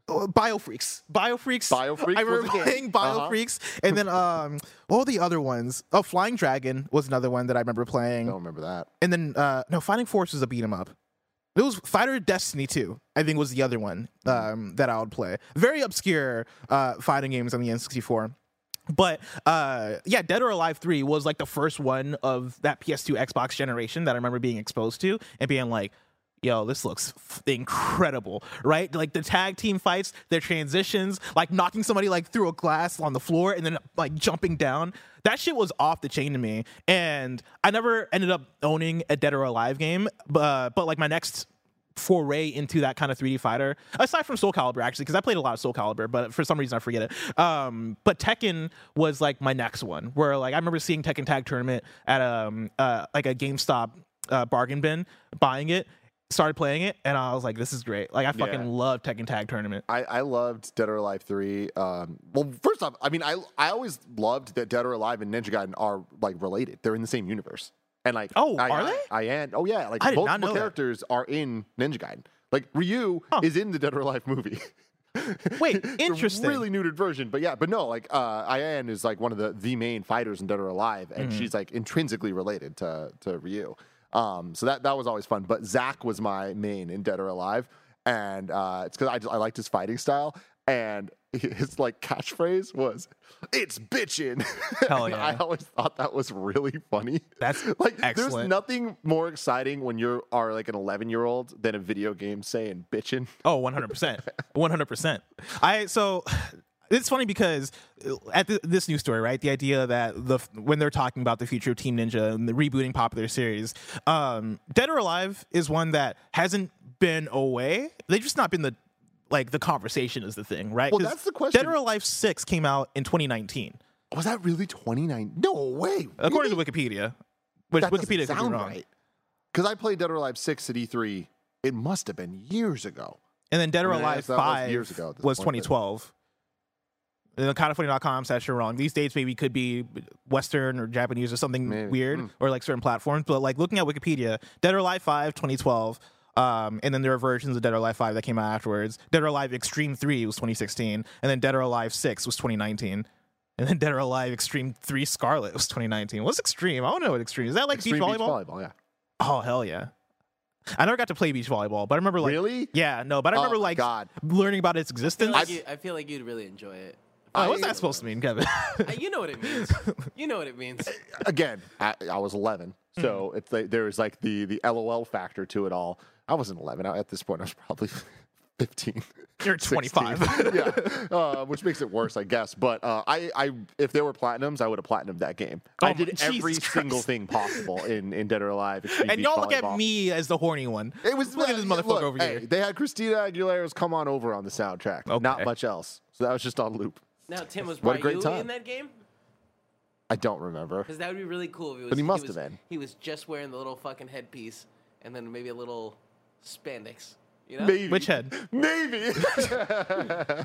Oh, Biofreaks. Biofreaks. Biofreaks I remember playing Uh-huh. Biofreaks, and then um, were the other ones? Oh, Flying Dragon was another one that I remember playing. I don't remember that. And then uh, no, Fighting Force was a beat 'em up. It was Fighter Destiny 2, I think was the other one um, that I would play. Very obscure uh, fighting games on the N64. But uh, yeah, Dead or Alive 3 was like the first one of that PS2 Xbox generation that I remember being exposed to and being like, yo, this looks f- incredible, right? Like the tag team fights, their transitions, like knocking somebody like through a glass on the floor and then like jumping down. That shit was off the chain to me. And I never ended up owning a Dead or Alive game, but, but like my next foray into that kind of 3D fighter, aside from Soul Calibur, actually, because I played a lot of Soul Calibur, but for some reason I forget it. Um, but Tekken was like my next one, where like I remember seeing Tekken Tag Tournament at um uh like a GameStop uh, bargain bin, buying it, started playing it, and I was like, this is great. Like I fucking Yeah. love Tekken Tag Tournament. I, I loved Dead or Alive 3. Um, well, first off, I mean, I I always loved that Dead or Alive and Ninja Gaiden are like related. They're in the same universe. And like, Oh, I, are I, they? I. Oh yeah, like both not know that. characters are in Ninja Gaiden. Like Ryu is in the Dead or Alive movie. *laughs* Wait, interesting. really neutered version, but yeah, but no, like uh, Ian is like one of the the main fighters in Dead or Alive, and Mm-hmm. she's like intrinsically related to to Ryu. Um, so that that was always fun. But Zack was my main in Dead or Alive, and uh, it's because I just, I liked his fighting style, and *laughs* his like catchphrase was "It's bitchin'." Hell *laughs* yeah. I always thought that was really funny. That's *laughs* like there's nothing more exciting when you are like an 11 year old than a video game saying "bitchin'." Oh, 100%. 100%. I so it's funny because at th this news story, right? The idea that the when they're talking about the future of Team Ninja and the rebooting popular series, um, Dead or Alive is one that hasn't been away. They've just not been the like the conversation is the thing, right? Well, that's the question. Dead or Alive 6 came out in 2019, Was that really 2019? No way. according Really? to Wikipedia. Which that Wikipedia could be wrong. right. Because I played Dead or Alive 6 at E3. It must have been years ago. And then Dead or I mean, I Alive 5 years ago was point, 2012. And the kind of funny.com says you're wrong. These dates maybe could be Western or Japanese or something Maybe. weird Hmm. or like certain platforms. But like looking at Wikipedia, Dead or Alive 5, 2012. Um, and then there are versions of Dead or Alive 5 that came out afterwards. Dead or Alive Extreme 3 was 2016. And then Dead or Alive 6 was 2019. And then Dead or Alive Extreme 3 Scarlet was 2019. What's Extreme? I don't know what Extreme is. that like Extreme beach volleyball? Beach volleyball, yeah. Oh, hell yeah. I never got to play beach volleyball, but I remember like. really? Yeah, no, but I Oh remember my like God. learning about its I feel, existence. like you, I feel like you'd really enjoy it. Oh, what's that supposed to mean, Kevin? You know what it *laughs* means. You know what it means. Again, I, I was 11. Hmm. So it's like, there was like the, the LOL factor to it all. I wasn't 11. I- At this point, I was probably *laughs* 15. You're 25. *laughs* yeah, uh, which makes it worse, I guess. But uh, I, I, if there were platinums, I would have platinumed that game. I Oh, did every Jesus single Christ. thing possible in, in Dead or Alive. Extreme and Beach y'all look at Volleyball. me as the horny one. It was look at this motherfucker look, over hey, here. They had Christina Aguilera's "Come On Over" on the soundtrack. Okay. Not much else. So that was just on loop. Now, Tim, was What a Ryu great time. in that game? I don't remember. Because that would be really cool if he was. But he must was, have been. He was just wearing the little fucking headpiece and then maybe a little spandex. You know? Maybe. Which head? Maybe. *laughs* *laughs*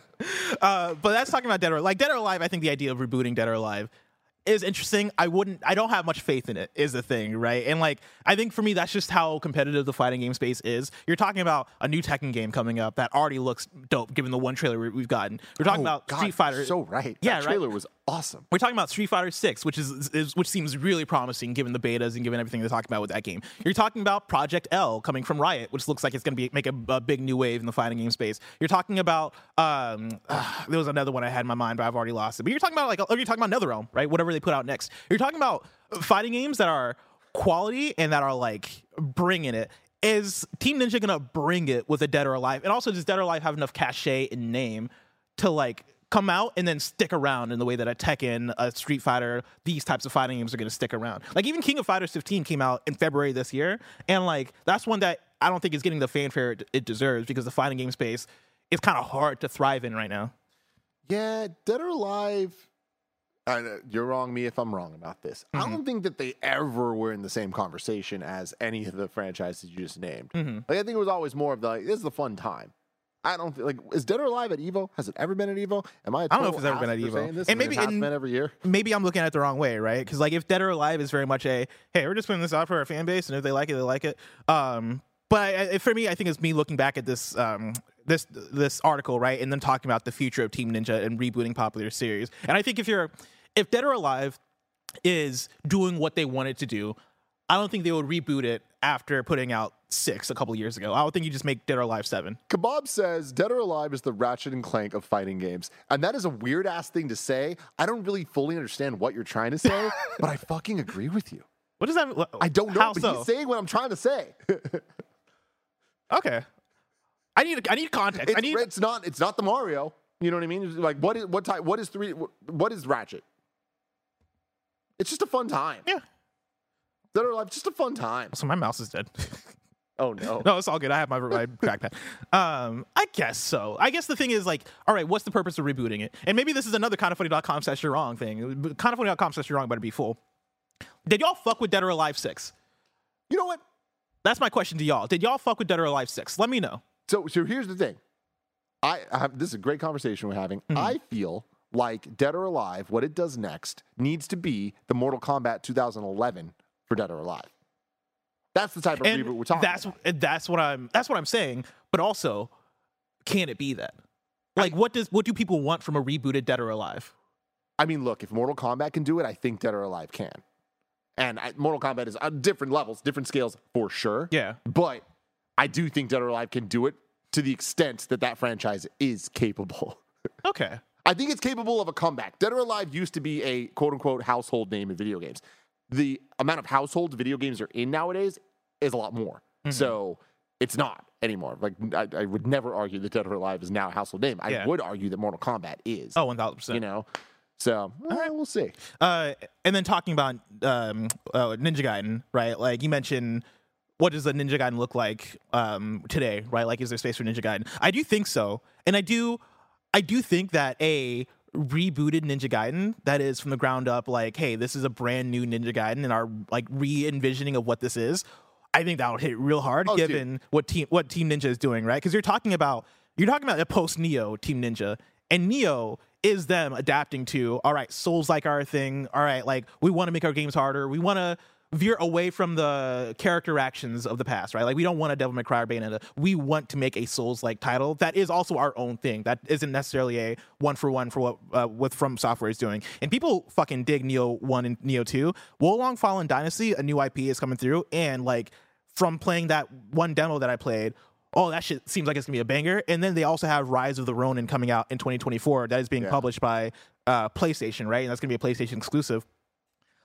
Uh, but that's talking about Dead or like Dead or Alive. I think the idea of rebooting Dead or Alive is interesting. I wouldn't. I don't have much faith in it. Is the thing, right? And like, I think for me, that's just how competitive the fighting game space is. You're talking about a new Tekken game coming up that already looks dope, given the one trailer we- we've gotten. We're talking Oh, about God, Street Fighter. So right. Yeah, that right. trailer was awesome. We're talking about Street Fighter Six, which is, is which seems really promising given the betas and given everything they're talking about with that game. You're talking about Project L coming from Riot, which looks like it's going to be make a, a big new wave in the fighting game space. You're talking about um, *sighs* there was another one I had in my mind, but I've already lost it. But you're talking about like or you're talking about NetherRealm, right? Whatever they put out next. You're talking about fighting games that are quality and that are like bringing it. Is Team Ninja gonna bring it with a Dead or Alive? And also, does Dead or Alive have enough cachet and name to like come out and then stick around in the way that a Tekken, a Street Fighter, these types of fighting games are going to stick around. Like even King of Fighters 15 came out in February this year, and like that's one that I don't think is getting the fanfare it, it deserves because the fighting game space is kind of hard to thrive in right now. Yeah, Dead or Alive. I you're wrong, me, if I'm wrong about this. I don't think that they ever were in the same conversation as any of the franchises you just named. Like, I think it was always more of the, like, this is a fun time. I don't think, like, is Dead or Alive at Evo? Has it ever been at Evo? Am I? a I don't know if it's ever been at Evo. This? And maybe it every year. *laughs* Maybe I'm looking at it the wrong way, right? Because like if Dead or Alive is very much a hey, we're just putting this out for our fan base, and if they like it, they like it. Um, but I, for me, I think it's me looking back at this um, this this article, right, and then talking about the future of Team Ninja and rebooting popular series. And I think if you're if Dead or Alive is doing what they wanted to do, I don't think they would reboot it after putting out six a couple years ago. I would think you just make Dead or Alive seven. Kebab says Dead or Alive is the Ratchet and Clank of fighting games. And that is a weird ass thing to say. I don't really fully understand what you're trying to say, *laughs* but I fucking agree with you. What does that? I don't know, How but so? he's saying what I'm trying to say. *laughs* okay. I need I need context. It's, I need it's not it's not the Mario. You know what I mean? It's Like what is what type what is three what, what is Ratchet? It's just a fun time. yeah. Dead or Alive, just a fun time. So my mouse is dead. *laughs* Oh no. No, it's all good. I have my, my trackpad. Um, I guess so. I guess the thing is like, all right, what's the purpose of rebooting it? And maybe this is another kindafunny.com slash you're wrong thing. Kindafunny.com slash you're wrong better be full. Did y'all fuck with Dead or Alive 6? You know what? That's my question to y'all. Did y'all fuck with Dead or Alive 6? Let me know. So so here's the thing. I, I this is a great conversation we're having. Mm-hmm. I feel like Dead or Alive, what it does next needs to be the Mortal Kombat 2011 for Dead or Alive. That's the type of And reboot we're talking that's about. that's what I'm that's what I'm saying. But also, can it be that? Like, what does what do people want from a rebooted Dead or Alive? I mean, look, if Mortal Kombat can do it, I think Dead or Alive can. And I, Mortal Kombat is on different levels, different scales for sure. Yeah. But I do think Dead or Alive can do it to the extent that that franchise is capable. *laughs* Okay. I think it's capable of a comeback. Dead or Alive used to be a quote unquote household name in video games. The amount of households video games are in nowadays is a lot more. Mm-hmm. So it's not anymore. Like I, I would never argue that Dead or Alive is now a household name. I Yeah. would argue that Mortal Kombat is. Oh, one thousand percent. you know. So eh, we'll see. Uh, and then talking about um, uh, Ninja Gaiden, right? Like you mentioned, what does a Ninja Gaiden look like um, today, right? Like, is there space for Ninja Gaiden? I do think so, and I do, I do think that a rebooted Ninja Gaiden that is from the ground up, like, hey, this is a brand new Ninja Gaiden, and our like re-envisioning of what this is. I think that would hit real hard, Oh, dude. given what team what Team Ninja is doing, right? Because you're talking about you're talking about a post Nioh Team Ninja, and Nioh is them adapting to all right, Souls like our thing. All right, like we want to make our games harder. We want to veer away from the character actions of the past, right? Like we don't want a Devil May Cry or Bayonetta. We want to make a Souls like title that is also our own thing. That isn't necessarily a one for one for what uh, what From Software is doing. And people fucking dig Nioh One and Nioh Two. Wo Long Fallen Dynasty, a new IP is coming through, and like from playing that one demo that I played, oh, that shit seems like it's gonna be a banger. And then they also have Rise of the Ronin coming out in 2024 that is being Yeah. published by uh, PlayStation, right? And that's gonna be a PlayStation exclusive.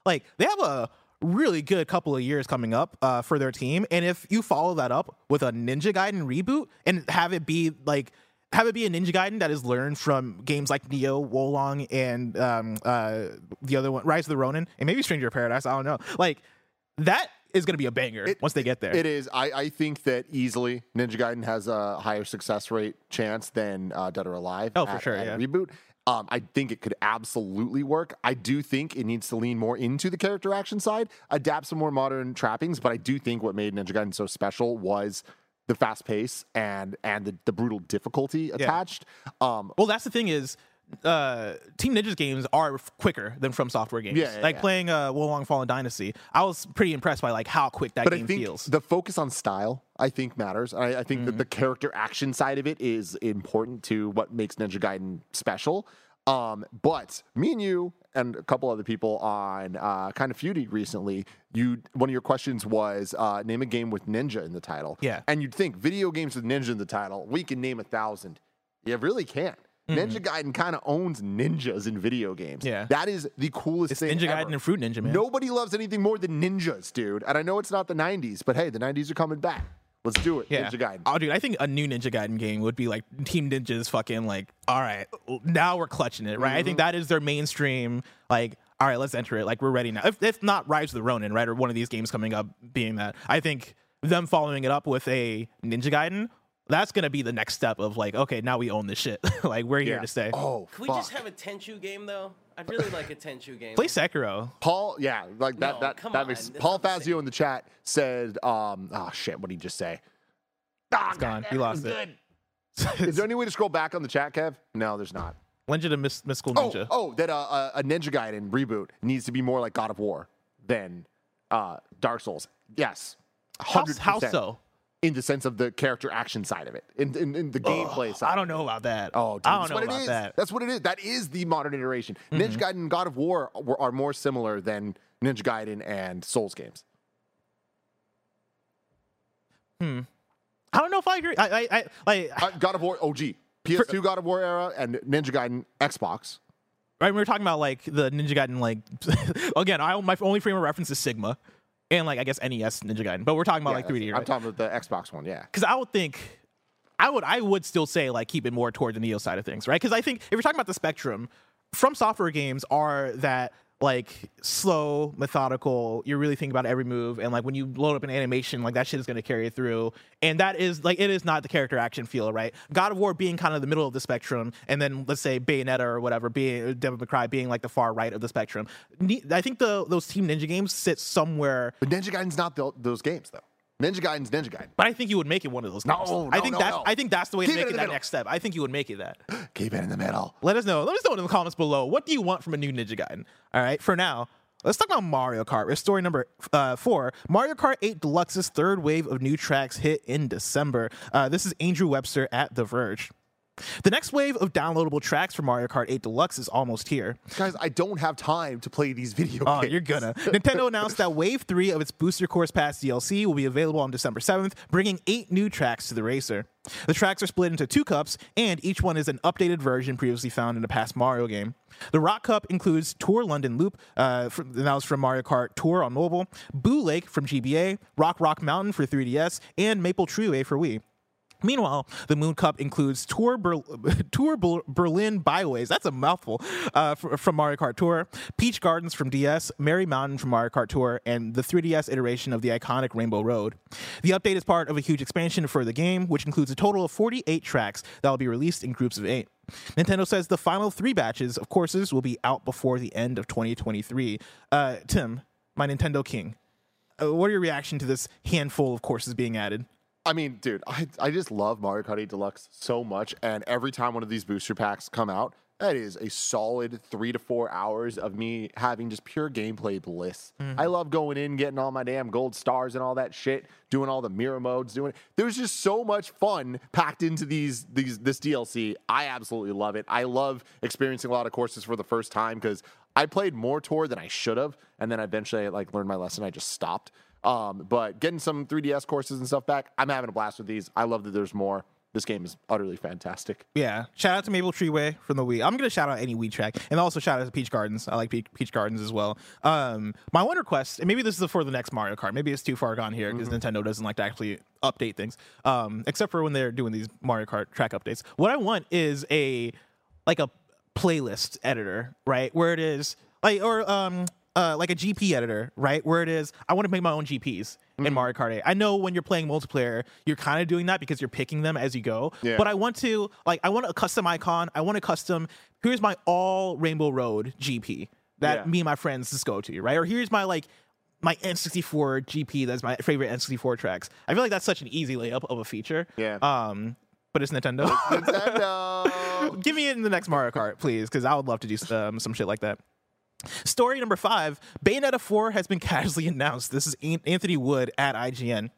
Like they have a really good couple of years coming up uh, for their team, and if you follow that up with a Ninja Gaiden reboot and have it be like. Have it be a Ninja Gaiden that is learned from games like Nioh, Wolong, and um, uh, the other one, Rise of the Ronin, and maybe Stranger of Paradise. I don't know. Like that is going to be a banger It- once they get there. It is. I, I think that easily Ninja Gaiden has a higher success rate chance than uh, Dead or Alive. Oh, for sure, yeah. Reboot. Um, I think it could absolutely work. I do think it needs to lean more into the character action side, adapt some more modern trappings. But I do think what made Ninja Gaiden so special was the fast pace and and the, the brutal difficulty attached. Um, Well, that's the thing is uh, Team Ninja's games are quicker than From Software games. Yeah, yeah, like yeah. playing uh, Wo Long Fallen Dynasty, I was pretty impressed by like how quick that but I game think feels. the focus on style, I think, matters. I, I think that Mm-hmm. the character action side of it is important to what makes Ninja Gaiden special. Um, but me and you and a couple other people on uh, Kinda Feudy recently, you one of your questions was uh, name a game with ninja in the title. Yeah. and you'd think video games with ninja in the title, we can name a thousand. You really can't. Ninja Gaiden kind of owns ninjas in video games. Mm-hmm. Yeah. that is the coolest it's thing. Ninja ever. Gaiden and Fruit Ninja, man. Nobody loves anything more than ninjas, dude. And I know it's not the 90s, but hey, the 90s are coming back. Let's do it. Yeah. Ninja Gaiden. Oh, dude, I think a new Ninja Gaiden game would be like Team Ninja's fucking like, all right, now we're clutching it, right? I Mm-hmm. think that is their mainstream, like, all right, let's enter it. Like, we're ready now. If, if not Rise of the Ronin, right? Or one of these games coming up being that, I think them following it up with a Ninja Gaiden, that's going to be the next step of like, okay, now we own this shit. *laughs* like, we're here Yeah. to stay. Oh, Can we fuck. just have a Tenchu game though? I'd really like a Tenchu game. Play Sekiro. Paul, yeah, like that. No, that come that on, makes that's Paul Fazio in the chat said, um, oh shit, what did he just say? Ah, It's gone. He lost it. Is there any way to scroll back on the chat, Kev? No, there's not. Legend of Mys- Mystical Oh, Ninja. oh, that uh, uh, a Ninja Gaiden reboot needs to be more like God of War than uh, Dark Souls. Yes, how, hundred how so? In the sense of the character action side of it, in in, in the gameplay side. I don't know about that. Oh, dude, I don't that's know what about is. that. Mm-hmm. That's what it is. That is the modern iteration. Ninja Gaiden and God of War were, are more similar than Ninja Gaiden and Souls games. Hmm. I don't know if I agree. I, I, I like. Uh, God of War OG, PS2 God of War era, and Ninja Gaiden Xbox. right? We were talking about like the Ninja Gaiden, like *laughs* again, I my only frame of reference is Sigma, and like I guess NES Ninja Gaiden, but we're talking about Yeah, like 3D, I'm talking about the Xbox one. Yeah. Because I would think, I would I would still say like keep it more toward the Nioh side of things, right? Because I think if you're talking about the spectrum, from software games are that like slow, methodical. You're really thinking about every move, and like when you load up an animation, like that shit is to carry it through. And that is like it is not the character action feel, right? God of War being kind of the middle of the spectrum, and then let's say Bayonetta or whatever being Devil May Cry being like the far right of the spectrum. I think the those Team Ninja games sit somewhere But Ninja Gaiden's not tho- those games though. Ninja Gaiden's Ninja Gaiden. but I think you would make it one of those. No, games. no, I think no, that's no. I think that's the way Keep to make in it that middle. next step. I think you would make it that. *gasps* Keep it in the middle. Let us know. Let us know in the comments below. What do you want from a new Ninja Gaiden? All right. For now, let's talk about Mario Kart. Story number uh, four. Mario Kart 8 Deluxe's third wave of new tracks hit in December. Uh, this is Andrew Webster at The Verge. The next wave of downloadable tracks for Mario Kart 8 Deluxe is almost here. Guys, I don't have time to play these video Oh, games. you're gonna. Nintendo *laughs* announced that Wave 3 of its Booster Course Pass DLC will be available on December 7th, bringing eight new tracks to the racer. The tracks are split into two cups, and each one is an updated version previously found in a past Mario game. The Rock Cup includes Tour London Loop, uh, from, that was from Mario Kart Tour on mobile, Boo Lake from GBA, Rock Rock Mountain for 3DS, and Maple Treeway for Wii. Meanwhile, the Moon Cup includes Tour, Ber- *laughs* Tour Ber- Berlin Byways, that's a mouthful, uh, fr- from Mario Kart Tour, Peach Gardens from DS, Merry Mountain from Mario Kart Tour, and the 3DS iteration of the iconic Rainbow Road. The update is part of a huge expansion for the game, which includes a total of 48 tracks that will be released in groups of eight. Nintendo says the final three batches of courses will be out before the end of 2023. Uh, Tim, my Nintendo king, uh, what are your reaction to this handful of courses being added? I mean, dude, I, I just love Mario Kart 8 Deluxe so much. And every time one of these booster packs come out, that is a solid three to four hours of me having just pure gameplay bliss. I mm-hmm. love going in, getting all my damn gold stars and all that shit, doing all the mirror modes, doing there's just so much fun packed into these these this DLC. I absolutely love it. I love experiencing a lot of courses for the first time because I played more tour than I should have, and then eventually I like learned my lesson. I just stopped. Um, but getting some 3DS courses and stuff back, I'm having a blast with these. I love that there's more. This game is utterly fantastic. Yeah. Shout out to Maple Treeway from the Wii. I'm gonna shout out any Wii track, and also shout out to Peach Gardens. I like Peach, Peach Gardens as well. Um, my one request, and maybe this is for the next Mario Kart. Maybe it's too far gone here because Nintendo doesn't like to actually update things, um, except for when they're doing these Mario Kart track updates. What I want is a like a playlist editor, right? Where it is like or um uh like a GP editor, right? Where it is I want to make my own GPs in Mario Kart 8. I know when you're playing multiplayer, you're kind of doing that because you're picking them as you go. Yeah. But I want to like I want a custom icon. I want a custom here's my all Rainbow Road GP that Yeah. me and my friends just go to, right? Or here's my like my N64 GP that's my favorite N64 tracks. I feel like that's such an easy layup of a feature. Yeah. Um but it's Nintendo. *laughs* Nintendo. Give me it in the next Mario Kart, please, because I would love to do um, some shit like that. Story number five Bayonetta 4 has been *laughs* casually announced. This is Anthony Wood at IGN.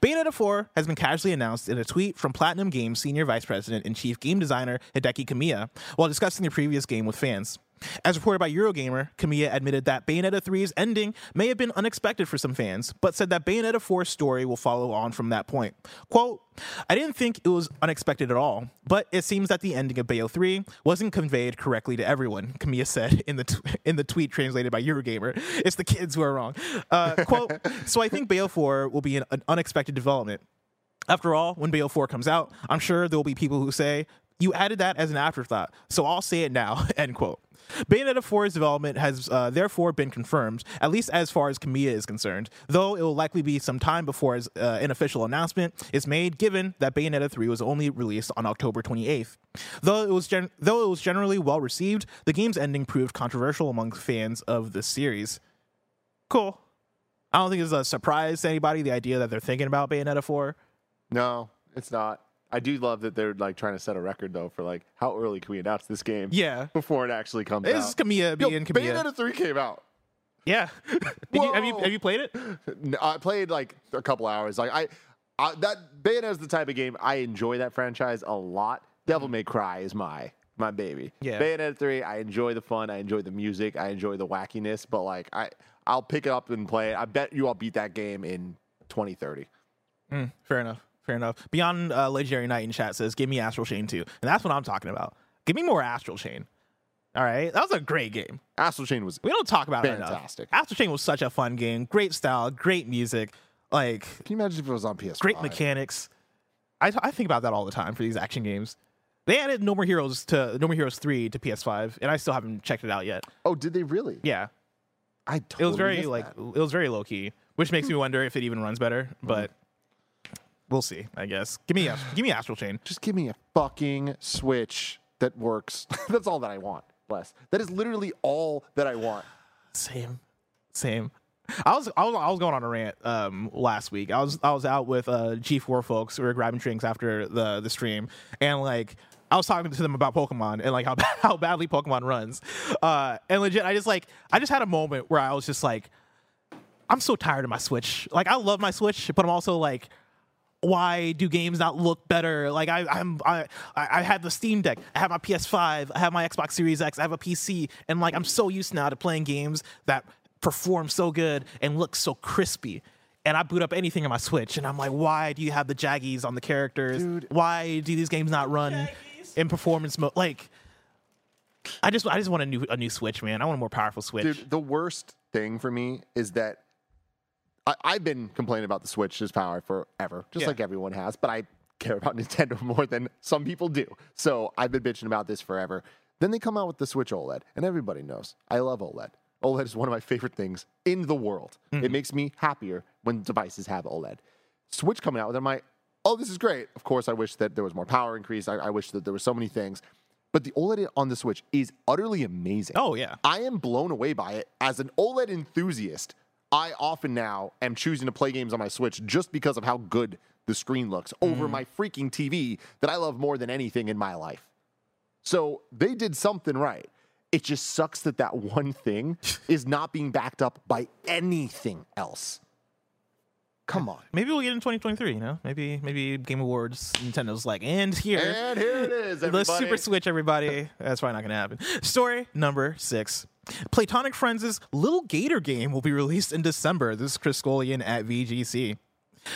Bayonetta 4 has been casually announced in a tweet from Platinum Games Senior Vice President and Chief Game Designer Hideki Kamiya while discussing the previous game with fans. As reported by Eurogamer, Kamiya admitted that Bayonetta 3's ending may have been unexpected for some fans, but said that Bayonetta 4's story will follow on from that point. Quote, I didn't think it was unexpected at all, but it seems that the ending of Bayo 3 wasn't conveyed correctly to everyone, Kamiya said in the, t- in the tweet translated by Eurogamer. It's the kids who are wrong. Uh, quote, so I think Bayo 4 will be an, an unexpected development. After all, when Bayo 4 comes out, I'm sure there will be people who say, you added that as an afterthought, so I'll say it now, *laughs* end quote. Bayonetta 4's development has uh, therefore been confirmed, at least as far as Kamiya is concerned, though it will likely be some time before uh, an official announcement is made, given that Bayonetta 3 was only released on October 28th. Though it was, gen- though it was generally well received, the game's ending proved controversial among fans of the series. Cool. I don't think it's a surprise to anybody the idea that they're thinking about Bayonetta 4. No, it's not. I do love that they're like trying to set a record though for like how early can we announce this game? Yeah. Before it actually comes This out. is Kamiya Yo, being Kamiya. Bayonetta 3 came out. Yeah. *laughs* You, have you have you played it? No, I played like a couple hours. Like I, I that Bayonetta is the type of game I enjoy that franchise a lot. Devil mm-hmm. May Cry is my my baby. Yeah. Bayonetta three, I enjoy the fun, I enjoy the music, I enjoy the wackiness. But like I, I'll pick it up and play it. I bet you I'll beat that game in 2030. Mm, fair enough. Fair enough. Beyond uh, Legendary Knight in chat says, "Give me Astral Chain too," and that's what I'm talking about. Give me more Astral Chain. All right, that was a great game. Astral Chain was. We don't talk about it Fantastic. enough. Astral Chain was such a fun game. Great style, great music, like Can you imagine if it was on PS? great mechanics. I, I think about that all the time for these action games. They added No More Heroes to No More Heroes three to PS5, and I still haven't checked it out yet. Oh, did they really? Yeah, I totally it was very like that. it was very low key, which makes me wonder if it even runs better. But we'll see. I guess. Give me a *sighs* give me Astral Chain. Just give me a fucking Switch that works. *laughs* That's all that I want. Bless. That is literally all that I want. Same, same. I was I was I was going on a rant um last week. I was I was out with uh G4 folks. We were grabbing drinks after the the stream, and like I was talking to them about Pokemon and like how *laughs* how badly Pokemon runs. Uh, and legit, I just like I just had a moment where I was just like, I'm so tired of my Switch. Like I love my Switch, but I'm also like. Why do games not look better? Like I, I'm, I, I I have the Steam Deck, I have my PS5, I have my Xbox Series X, I have a PC, and like I'm so used now to playing games that perform so good and look so crispy. And I boot up anything on my Switch, and I'm like, why do you have the jaggies on the characters? Dude. Why do these games not run in performance mode? Like, I just, I just want a new, a new Switch, man. I want a more powerful Switch. Dude, the worst thing for me is that I, I've been complaining about the Switch's power forever, just Yeah. like everyone has, but I care about *laughs* Nintendo more than some people do. So I've been bitching about this forever. Then they come out with the Switch OLED, and everybody knows I love OLED. OLED is one of my favorite things in the world. It mm-hmm. makes me happier when devices have OLED. Switch coming out with it, I'm like, oh, this is great. Of course, I wish that there was more power increase. I, I wish that there were so many things. But the OLED on the Switch is utterly amazing. Oh, yeah. I am blown away by it. As an OLED enthusiast, I often now am choosing to play games on my Switch just because of how good the screen looks over mm-hmm. my freaking TV that I love more than anything in my life. So they did something right. It just sucks that that one thing *laughs* is not being backed up by anything else. Come on. Maybe we'll get in 2023. You know, maybe, maybe Game Awards, Nintendo's like, and here. And here it is, *laughs* The. Super Switch, everybody. That's probably not going to happen. Story number six. Playtonic Friends' Little Gator game will be released in December. This is Chris Scullion at VGC.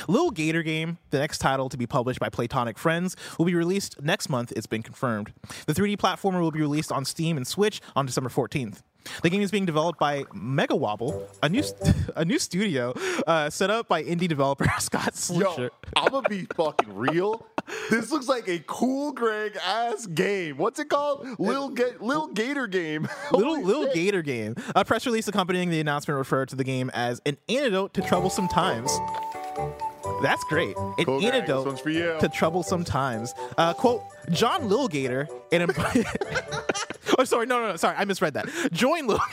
Little Gator Game, the next title to be published by Playtonic Friends, will be released next month. It's been confirmed. The 3D platformer will be released on Steam and Switch on December 14th. The game is being developed by Mega Wobble, a new *laughs* a new studio uh, set up by indie developer *laughs* Scott Slusher. Yo, I'm gonna be fucking real. This looks like a cool Greg ass game. What's it called? Lil Ga- Lil Gator game. *laughs* Little Little. Gator Game. A press release accompanying the announcement referred to the game as an antidote to troublesome times. That's great. An Cool, antidote to troublesome times. Uh, quote, John Lilgator, an Oh, sorry, no, no, no, sorry, I misread that. Join Lil *laughs*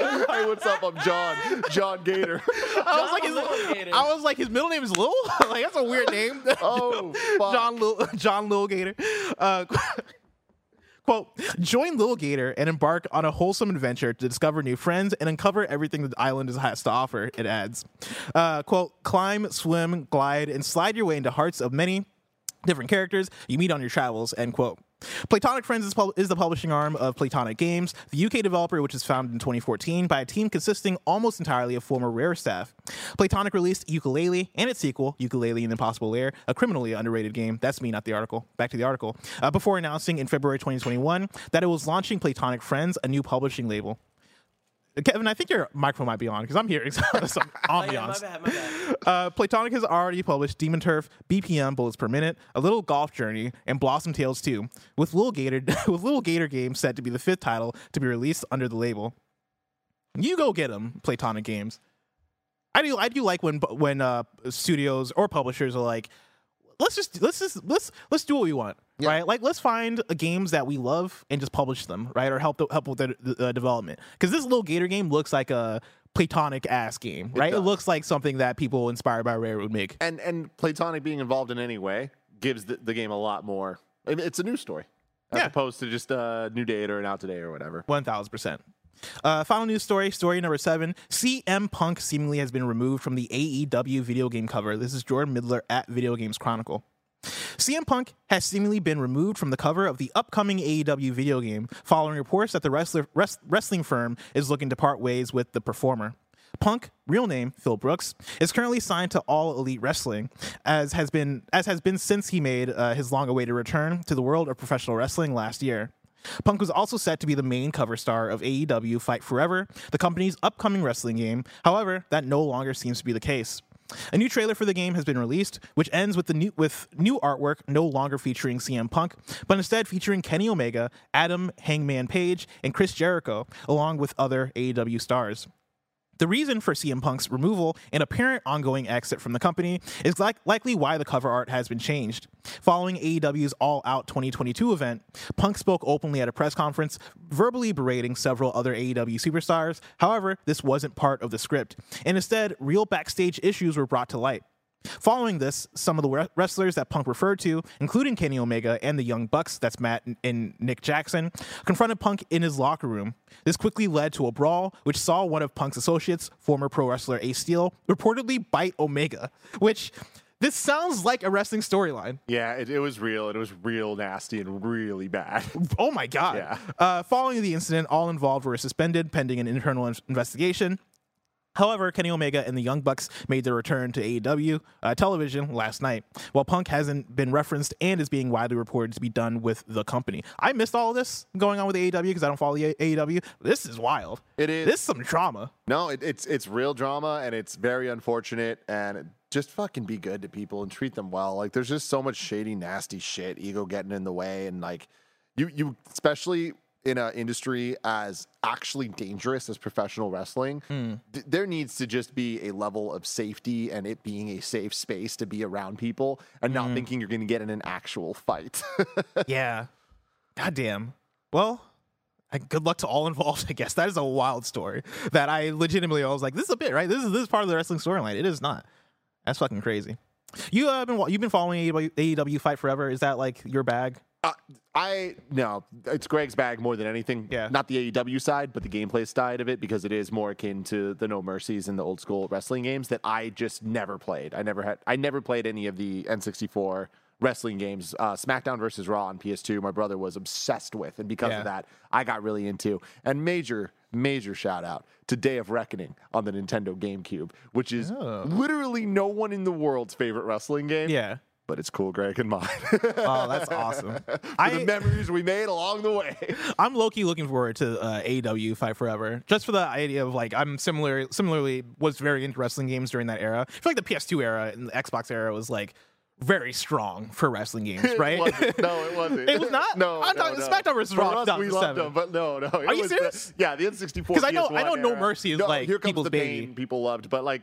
hey, what's up? I'm John. John Gator. *laughs* I was like, his, Gator. I was like, his middle name is Lil. *laughs* like that's a weird name. Oh, fuck. John Lil, John Lil Gator. Uh, quote: Join Lil Gator and embark on a wholesome adventure to discover new friends and uncover everything the island has to offer. It adds, uh, "Quote: Climb, swim, glide, and slide your way into hearts of many." Different characters you meet on your travels end quote. Playtonic friends is, pub- is the publishing arm of playtonic games the uk developer which was founded in 2014 by a team consisting almost entirely of former rare staff. Playtonic released Yooka-Laylee and its sequel Yooka-Laylee and the impossible lair a criminally underrated game. That's me not the article. Back to the article. Uh, before announcing in february 2021 that it was launching playtonic friends a new publishing label Kevin, I think your microphone might be on because I'm hearing *laughs* some, some *laughs* Oh, yeah, my ambiance. bad, my bad. Uh, Playtonic has already published Demon Turf, BPM, Bullets Per Minute, A Little Golf Journey, and Blossom Tales 2, with Little Gator *laughs* with Little Gator Games set to be the fifth title to be released under the label. You go get them, Playtonic Games. I do. I do like when when uh, studios or publishers are like, let's just let's just let's let's do what we want, right? Like let's find uh, games that we love and just publish them, right? Or help the, help with the, the uh, development. Because this little Gator game looks like a Playtonic ass game, right? It, does. looks like something that people inspired by Rare would make. and and Playtonic being involved in any way gives the, the game a lot more. It's a news story as Yeah. opposed to just a new date or an out today or whatever. One thousand percent. Uh, final news story, story number seven. CM Punk seemingly has been removed from the AEW video game cover. This is Jordan Middler at Video Games Chronicle. CM Punk has seemingly been removed from the cover of the upcoming AEW video game following reports that the wrestler, res- wrestling firm is looking to part ways with the performer. Punk, real name Phil Brooks, is currently signed to All Elite Wrestling, as has been as has been since he made uh, his long-awaited return to the world of professional wrestling last year. Punk was also set to be the main cover star of AEW Fight Forever, the company's upcoming wrestling game. However, that no longer seems to be the case. A new trailer for the game has been released, which ends with the new with new artwork no longer featuring CM Punk, but instead featuring Kenny Omega, Adam Hangman Page, and Chris Jericho, along with other AEW stars. The reason for CM Punk's removal and apparent ongoing exit from the company is like, likely why the cover art has been changed. Following AEW's All Out 2022 event, Punk spoke openly at a press conference, verbally berating several other AEW superstars. However, this wasn't part of the script, and instead, real backstage issues were brought to light. Following this, some of the wrestlers that Punk referred to, including Kenny Omega and the Young Bucks, that's Matt and- Nick Jackson, confronted Punk in his locker room. This quickly led to a brawl, which saw one of Punk's associates, former pro wrestler Ace Steel, reportedly bite Omega, which this sounds like a wrestling storyline. Yeah, it, it was real. It was real nasty and really bad. *laughs* Oh my God. Yeah. Uh, following the incident, all involved were suspended pending an internal in- investigation. However, Kenny Omega and the Young Bucks made their return to AEW uh, television last night, while Punk hasn't been referenced and is being widely reported to be done with the company. I missed all of this going on with AEW because I don't follow the AEW. This is wild. It is. This is some drama. No, it, it's it's real drama and it's very unfortunate and just fucking be good to people and treat them well. Like there's just so much shady, nasty shit, ego getting in the way, and like you you especially in an industry as actually dangerous as professional wrestling, th- there needs to just be a level of safety and it being a safe space to be around people and not thinking you're going to get in an actual fight. *laughs* yeah. God damn. Well, good luck to all involved, *laughs* I guess. That is a wild story that I legitimately I was like, this is a bit, right? This is this is part of the wrestling storyline. It is not. That's fucking crazy. You uh, been you've been following AEW, AEW Fight Forever. Is that like your bag? Uh, I no, it's Greg's bag more than anything. Yeah. not the AEW side, but the gameplay side of it because it is more akin to the No Mercies and the old school wrestling games that I just never played. I never had. I never played any of the N64 wrestling games. Uh, SmackDown versus Raw on PS2. My brother was obsessed with, and because Yeah. of that, I got really into. And major, major shout out to Day of Reckoning on the Nintendo GameCube, which is literally no one in the world's favorite wrestling game. Yeah. But it's cool, Greg, and mine. Oh, that's awesome. *laughs* I the memories we made along the way. I'm low key looking forward to uh, AEW Fight Forever, just for the idea of like I'm similar similarly was very into wrestling games during that era. I feel like the PS2 era and the Xbox era was like very strong for wrestling *laughs* games, right? It. No, it wasn't. It was not? *laughs* No, I'm no, talking- no. SmackDown versus For Raw, us, we loved them, but no, no. It Are you was serious? The, yeah, the N64. Because I know- I know PS1 No. Mercy is, No, like, here comes people's the baby. pain people loved, but like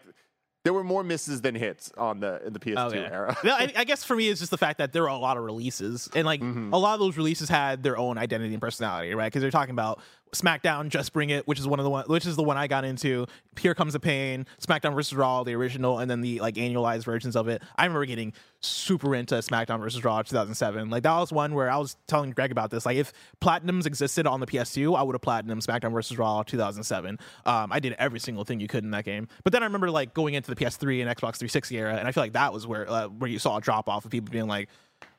there were more misses than hits on the in the PS2 Okay. era. No, I, *laughs* I guess for me, it's just the fact that there were a lot of releases, and like Mm-hmm. a lot of those releases had their own identity and personality, right? Because they're talking about SmackDown Just Bring It, which is one of the one, which is the one I got into. Here Comes the Pain, SmackDown versus Raw, the original, and then the like annualized versions of it. I remember getting super into SmackDown versus Raw 2007. Like that was one where I was telling Greg about this. Like if platinums existed on the PS2, I would have platinum SmackDown versus Raw 2007. Um, I did every single thing you could in that game. But then I remember like going into the PS3 and Xbox 360 era, and I feel like that was where uh, where you saw a drop off of people being like,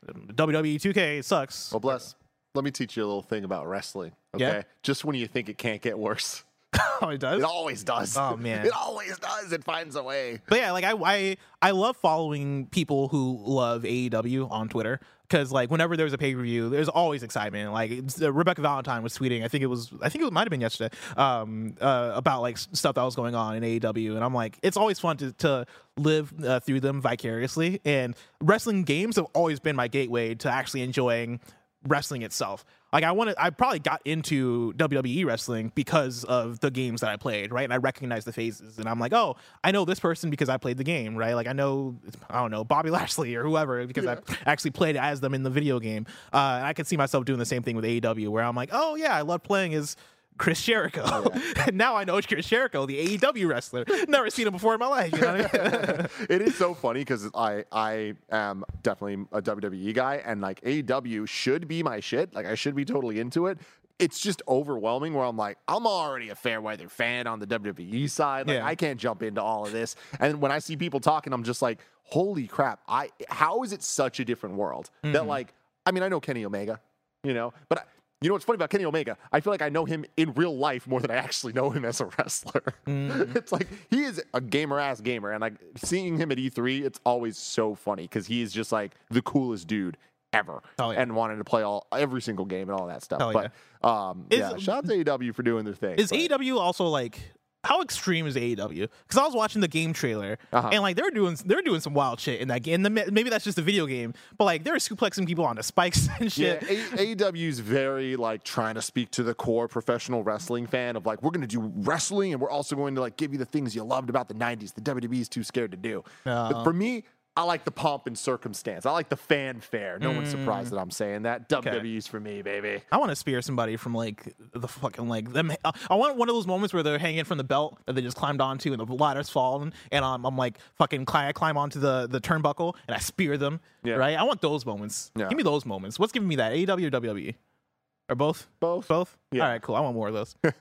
WWE 2K sucks. Well, bless. Let me teach you a little thing about wrestling. Okay. Yeah? Just when you think it can't get worse, *laughs* Oh, it does. it always does. Oh, man. *laughs* It always does. It finds a way. But yeah, like I I I love following people who love AEW on Twitter because like whenever there's a pay per view, there's always excitement. Like uh, Rebekah Valentine was tweeting, I think it was I think it might have been yesterday, um, uh, about like stuff that was going on in AEW, and I'm like, it's always fun to to live uh, through them vicariously. And wrestling games have always been my gateway to actually enjoying wrestling itself. Like I wanted, I probably got into WWE wrestling because of the games that I played, right? And I recognize the faces, and I'm like, oh, I know this person because I played the game, right? Like I know, I don't know, Bobby *laughs* Lashley or whoever because I actually played as them in the video game. Uh, and I could see myself doing the same thing with AEW, where I'm like, oh yeah, I love playing as Chris Jericho. Oh, and *laughs* now I know it's Chris Jericho, the AEW wrestler. Never seen him before in my life. You know I mean? *laughs* it is so funny because I I am definitely a WWE guy, and like AEW should be my shit. Like I should be totally into it. It's just overwhelming where I'm like, I'm already a fair weather fan on the WWE side. Like Yeah. I can't jump into all of this. And when I see people talking, I'm just like, holy crap! I how is it such a different world that mm-hmm. like I mean I know Kenny Omega, you know, but. I, you know what's funny about Kenny Omega? I feel like I know him in real life more than I actually know him as a *laughs* wrestler. it's like he is a gamer ass gamer, and like seeing him at E3, it's always so funny because he is just like the coolest dude ever, Oh, yeah. and wanting to play all every single game and all that stuff. But um, Is- yeah, shout out to AEW for doing their thing. Is but- AEW also like how extreme is AEW? Because I was watching the game trailer Uh-huh. and like they're doing they're doing some wild shit in that game. The, maybe that's just a video game, but like they're suplexing people onto spikes *laughs* and Yeah, shit. A- AEW's very like trying to speak to the core professional wrestling fan of like we're going to do wrestling and we're also going to like give you the things you loved about the 90s. The WWE is too scared to do. But for me, I like the pomp and circumstance. I like the fanfare. No one's surprised that I'm saying that. WWE's for me, baby. I want to spear somebody from like the fucking like them. I want one of those moments where they're hanging from the belt that they just climbed onto and the ladder's fallen, and um, I'm like fucking climb, I climb onto the the turnbuckle and I spear them. Yeah. Right? I want those moments. Yeah. Give me those moments. What's giving me that? AEW or WWE? Or both? Both. Both? Yeah. All right, cool. I want more of those. *laughs*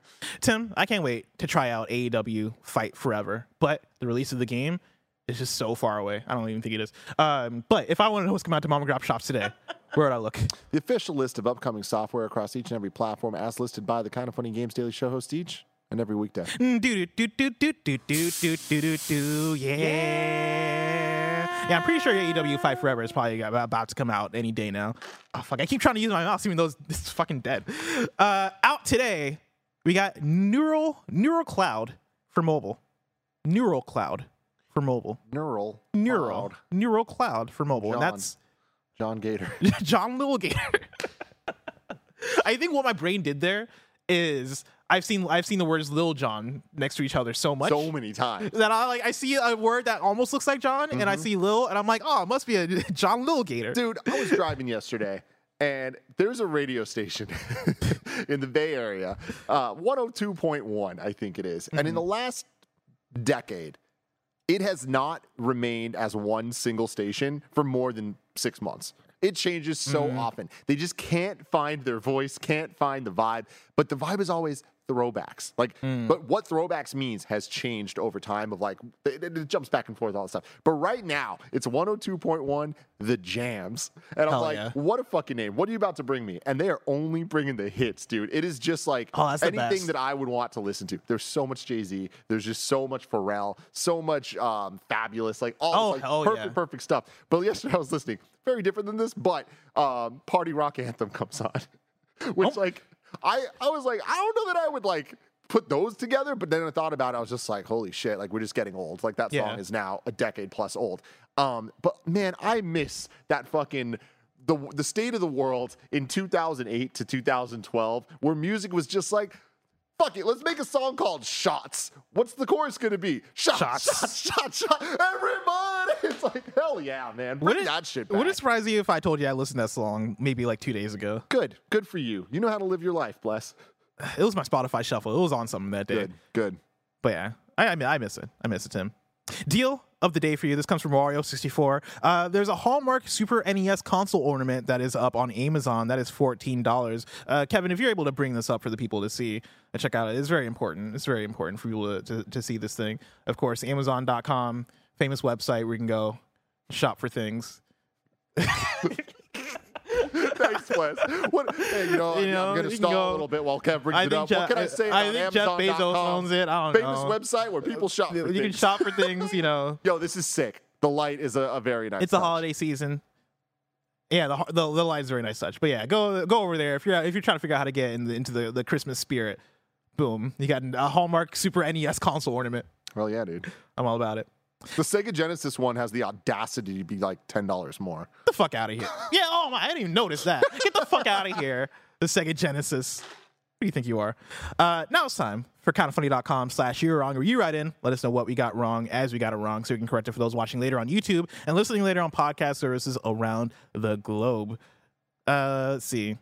Tim, I can't wait to try out AEW Fight Forever, but the release of the game is just so far away. I don't even think it is. Um, but if I want to know what's coming out to mom and grop shops today, where would I look? The official list of upcoming software across each and every platform, as listed by the Kinda Funny Games Daily Show host each and every weekday. Mm, Do do do do do do do do do do yeah. Yeah, I'm pretty sure AEW Fight Forever is probably about to come out any day now. Oh fuck! I keep trying to use my mouse, even though it's, it's fucking dead. Uh, out today, we got Neural Neural Cloud for mobile. Neural Cloud for mobile. Neural. Neural Cloud. Neural Cloud for mobile, and that's John Gator. *laughs* John Littlegator. *laughs* I think what my brain did there is I've seen I've seen the words Lil John next to each other so much so many times. that I like I see a word that almost looks like John and I see Lil and I'm like, oh, it must be a *laughs* John Lil Gator. Dude, I was driving yesterday and there's a radio station in the Bay Area, uh, 102.1, I think it is. And in the last decade, it has not remained as one single station for more than six months. It changes so mm. often. They just can't find their voice, can't find the vibe. But the vibe is always throwbacks. Like, but what throwbacks means has changed over time. Of like, it, it- jumps back and forth all the stuff. But right now, it's 102.1, the jams, and I'm Hell like, yeah. what a fucking name! What are you about to bring me? And they are only bringing the hits, dude. It is just like Oh, anything that I would want to listen to. There's so much Jay Z. There's just so much Pharrell. So much um, Fabolous. Like all Oh, this, like, perfect, yeah. perfect stuff. But yesterday I was listening. Very different than this, but um, Party Rock Anthem comes on, *laughs* which Oh. like I I was like I don't know that I would like put those together. But then I thought about it. I was just like, holy shit! Like we're just getting old. Like that song Yeah. is now a decade plus old. Um, but man, I miss that fucking the the state of the world in 2008 to 2012, where music was just like. Fuck it, let's make a song called Shots. What's the chorus gonna be? Shots, Shots. shots, shots, shots. Everybody! *laughs* It's like, hell yeah, man. Bring it, that shit back. would it surprise you if I told you I listened to that song maybe like two days ago? Good, good for you. You know how to live your life, bless. it was my Spotify shuffle. It was on something that day. Good, good. But yeah, I, I mean, I miss it. I miss it, Tim. Deal of the day for you. This comes from Wario64. Uh, there's a Hallmark Super NES console ornament that is up on Amazon. That is $14. Uh, Kevin, if you're able to bring this up for the people to see and check out, it is very important. It's very important for people to, to, to see this thing. Of course, Amazon.com, famous website where you can go shop for things. *laughs* Thanks, Wes. What, hey, you know, You know, I'm going to stall go- a little bit while Kev brings I it up. Jeff- what can I say I think Jeff Bezos owns it. I don't Famous know. website where people shop You can shop for things, you know. *laughs* Yo, this is sick. The light is a, a very nice. it's a holiday season. Yeah, the the, the line's very nice touch. But yeah, go go over there if you're if you're trying to figure out how to get in the, into the, the Christmas spirit. Boom, you got a Hallmark Super NES console ornament. Well, yeah, dude. I'm all about it. The Sega Genesis one has the audacity to be like ten dollars more. Get the fuck out of here. yeah, oh my, I didn't even notice that. Get the fuck out of here. The Sega Genesis. Who do you think you are? Uh, now it's time for kindafunny.com slash you're wrong, or you write in, let us know what we got wrong as we got it wrong, so we can correct it for those watching later on YouTube and listening later on podcast services around the globe. Uh, let's see.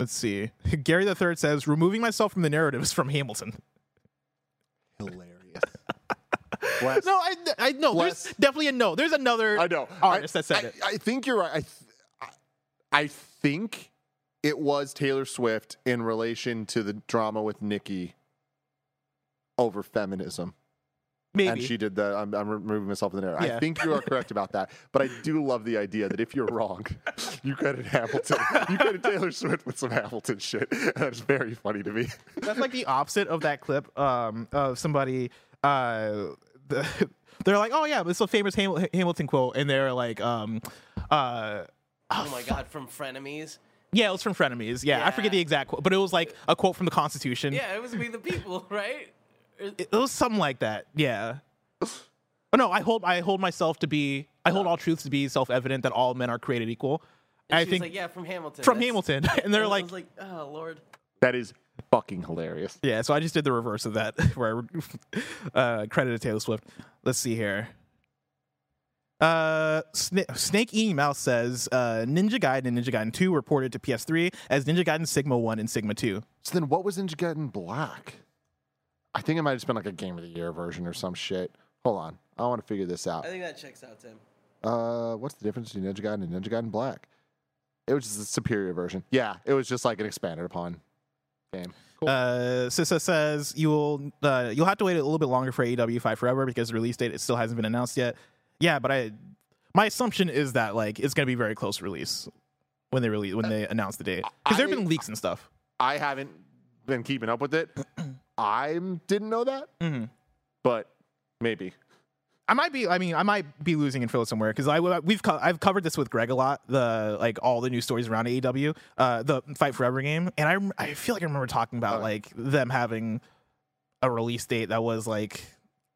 Let's see. *laughs* Gary the Third says, removing myself from the narratives from Hamilton. Hilarious. *laughs* *laughs* Bless. No, I, I know. Bless. There's definitely a no. There's another I know. artist I, that said I, it. I think you're right. I, th- I think it was Taylor Swift in relation to the drama with Nicki over feminism. Maybe. And she did that. I'm, I'm removing myself from the narrative. Yeah. I think you are correct about that. But I do love the idea that if you're wrong, you credit Hamilton. You credit Taylor Swift with some Hamilton shit. *laughs* That's very funny to me. That's like the opposite of that clip um, of somebody. Uh, *laughs* they're like, "Oh yeah, it's a famous Hamil- Hamilton quote," and they're like, um, uh, Oh my god, from frenemies. "Yeah, it was from Frenemies." Yeah, I forget the exact quote, but it was like a quote from the Constitution. Yeah, it was we the people, *laughs* right? It, it was something like that. Yeah. Oh no, I hold I hold myself to be I hold all truths to be self evident that all men are created equal. and I she was think like, yeah, from Hamilton. from That's- Hamilton, *laughs* and they're I like, like, oh lord. That is fucking hilarious. Yeah, so I just did the reverse of that, *laughs* where I *laughs* uh, credited Taylor Swift. Let's see here. Uh, Sna- Snake Eating Mouse says uh, Ninja Gaiden and Ninja Gaiden 2 reported to PS3 as Ninja Gaiden Sigma 1 and Sigma 2. So then what was Ninja Gaiden Black? I think it might have just been like a Game of the Year version or some shit. Hold on. I want to figure this out. I think that checks out, Tim. Uh, what's the difference between Ninja Gaiden and Ninja Gaiden Black? It was just a superior version. Yeah, it was just like an expanded upon game. Cool. Uh, Sissa says you will uh, you'll have to wait a little bit longer for AEW Fight Forever because the release date it still hasn't been announced yet. Yeah, but I my assumption is that like it's gonna be very close release when they release when they announce the date because there have been leaks and stuff. I haven't been keeping up with it. *clears throat* I didn't know that, hmm but maybe. I might be. I mean, I might be losing info somewhere because I we've co- I've covered this with Greg a lot. The like all the news stories around AEW, uh, the Fight Forever game, and I I feel like I remember talking about Okay. like them having a release date that was like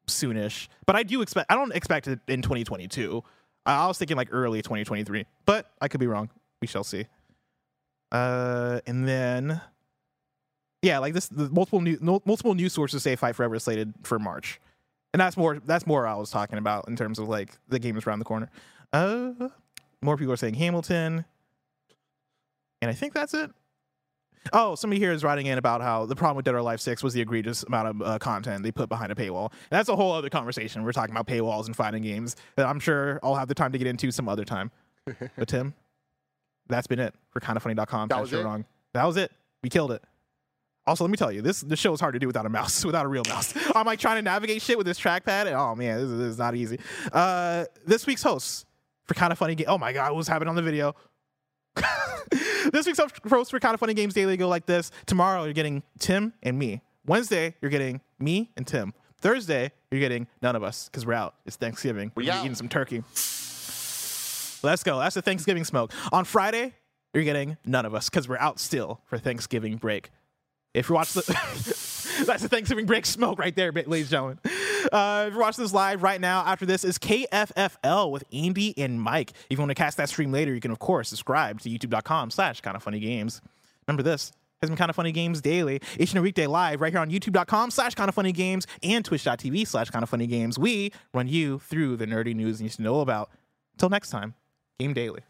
soonish. But I do expect. I don't expect it in 2022. I I was thinking like early 2023, but I could be wrong. We shall see. Uh, and then. Yeah, like this, the multiple new, multiple news sources say Fight Forever is slated for March and that's more that's more I was talking about in terms of like the game is around the corner. Uh, more people are saying Hamilton, and I think that's it. Oh, somebody here is writing in about how the problem with Dead or Alive Six was the egregious amount of uh, content they put behind a paywall. And that's a whole other conversation. We're talking about paywalls and fighting games that I'm sure I'll have the time to get into some other time. *laughs* but Tim, that's been it for kindafunny.com. That was it? wrong. That was it. We killed it. Also, let me tell you, this this show is hard to do without a mouse, *laughs* without a real mouse. *laughs* I'm like trying to navigate shit with this trackpad, and oh man, this is, this is not easy. Uh, this week's hosts for kind of funny game. Oh my god, what was happening on the video? *laughs* this week's hosts for kind of funny games daily go like this. Tomorrow you're getting Tim and me. Wednesday you're getting me and Tim. Thursday you're getting none of us because we're out. It's Thanksgiving. We We're eating some turkey. Let's go. That's the Thanksgiving smoke. On Friday, you're getting none of us because we're out still for Thanksgiving break. If you watch the, *laughs* that's the Thanksgiving break smoke right there, ladies and gentlemen. Uh, if you're watching this live right now, after this is KFFL with Andy and Mike. If you want to catch that stream later, you can of course subscribe to youtube.com slash kind of funny games. Remember this has been kind of funny games daily each and every weekday live right here on youtube.com slash kind of funny games and twitch.tv slash kind of funny games. We run you through the nerdy news you need to know about. Until next time, game daily.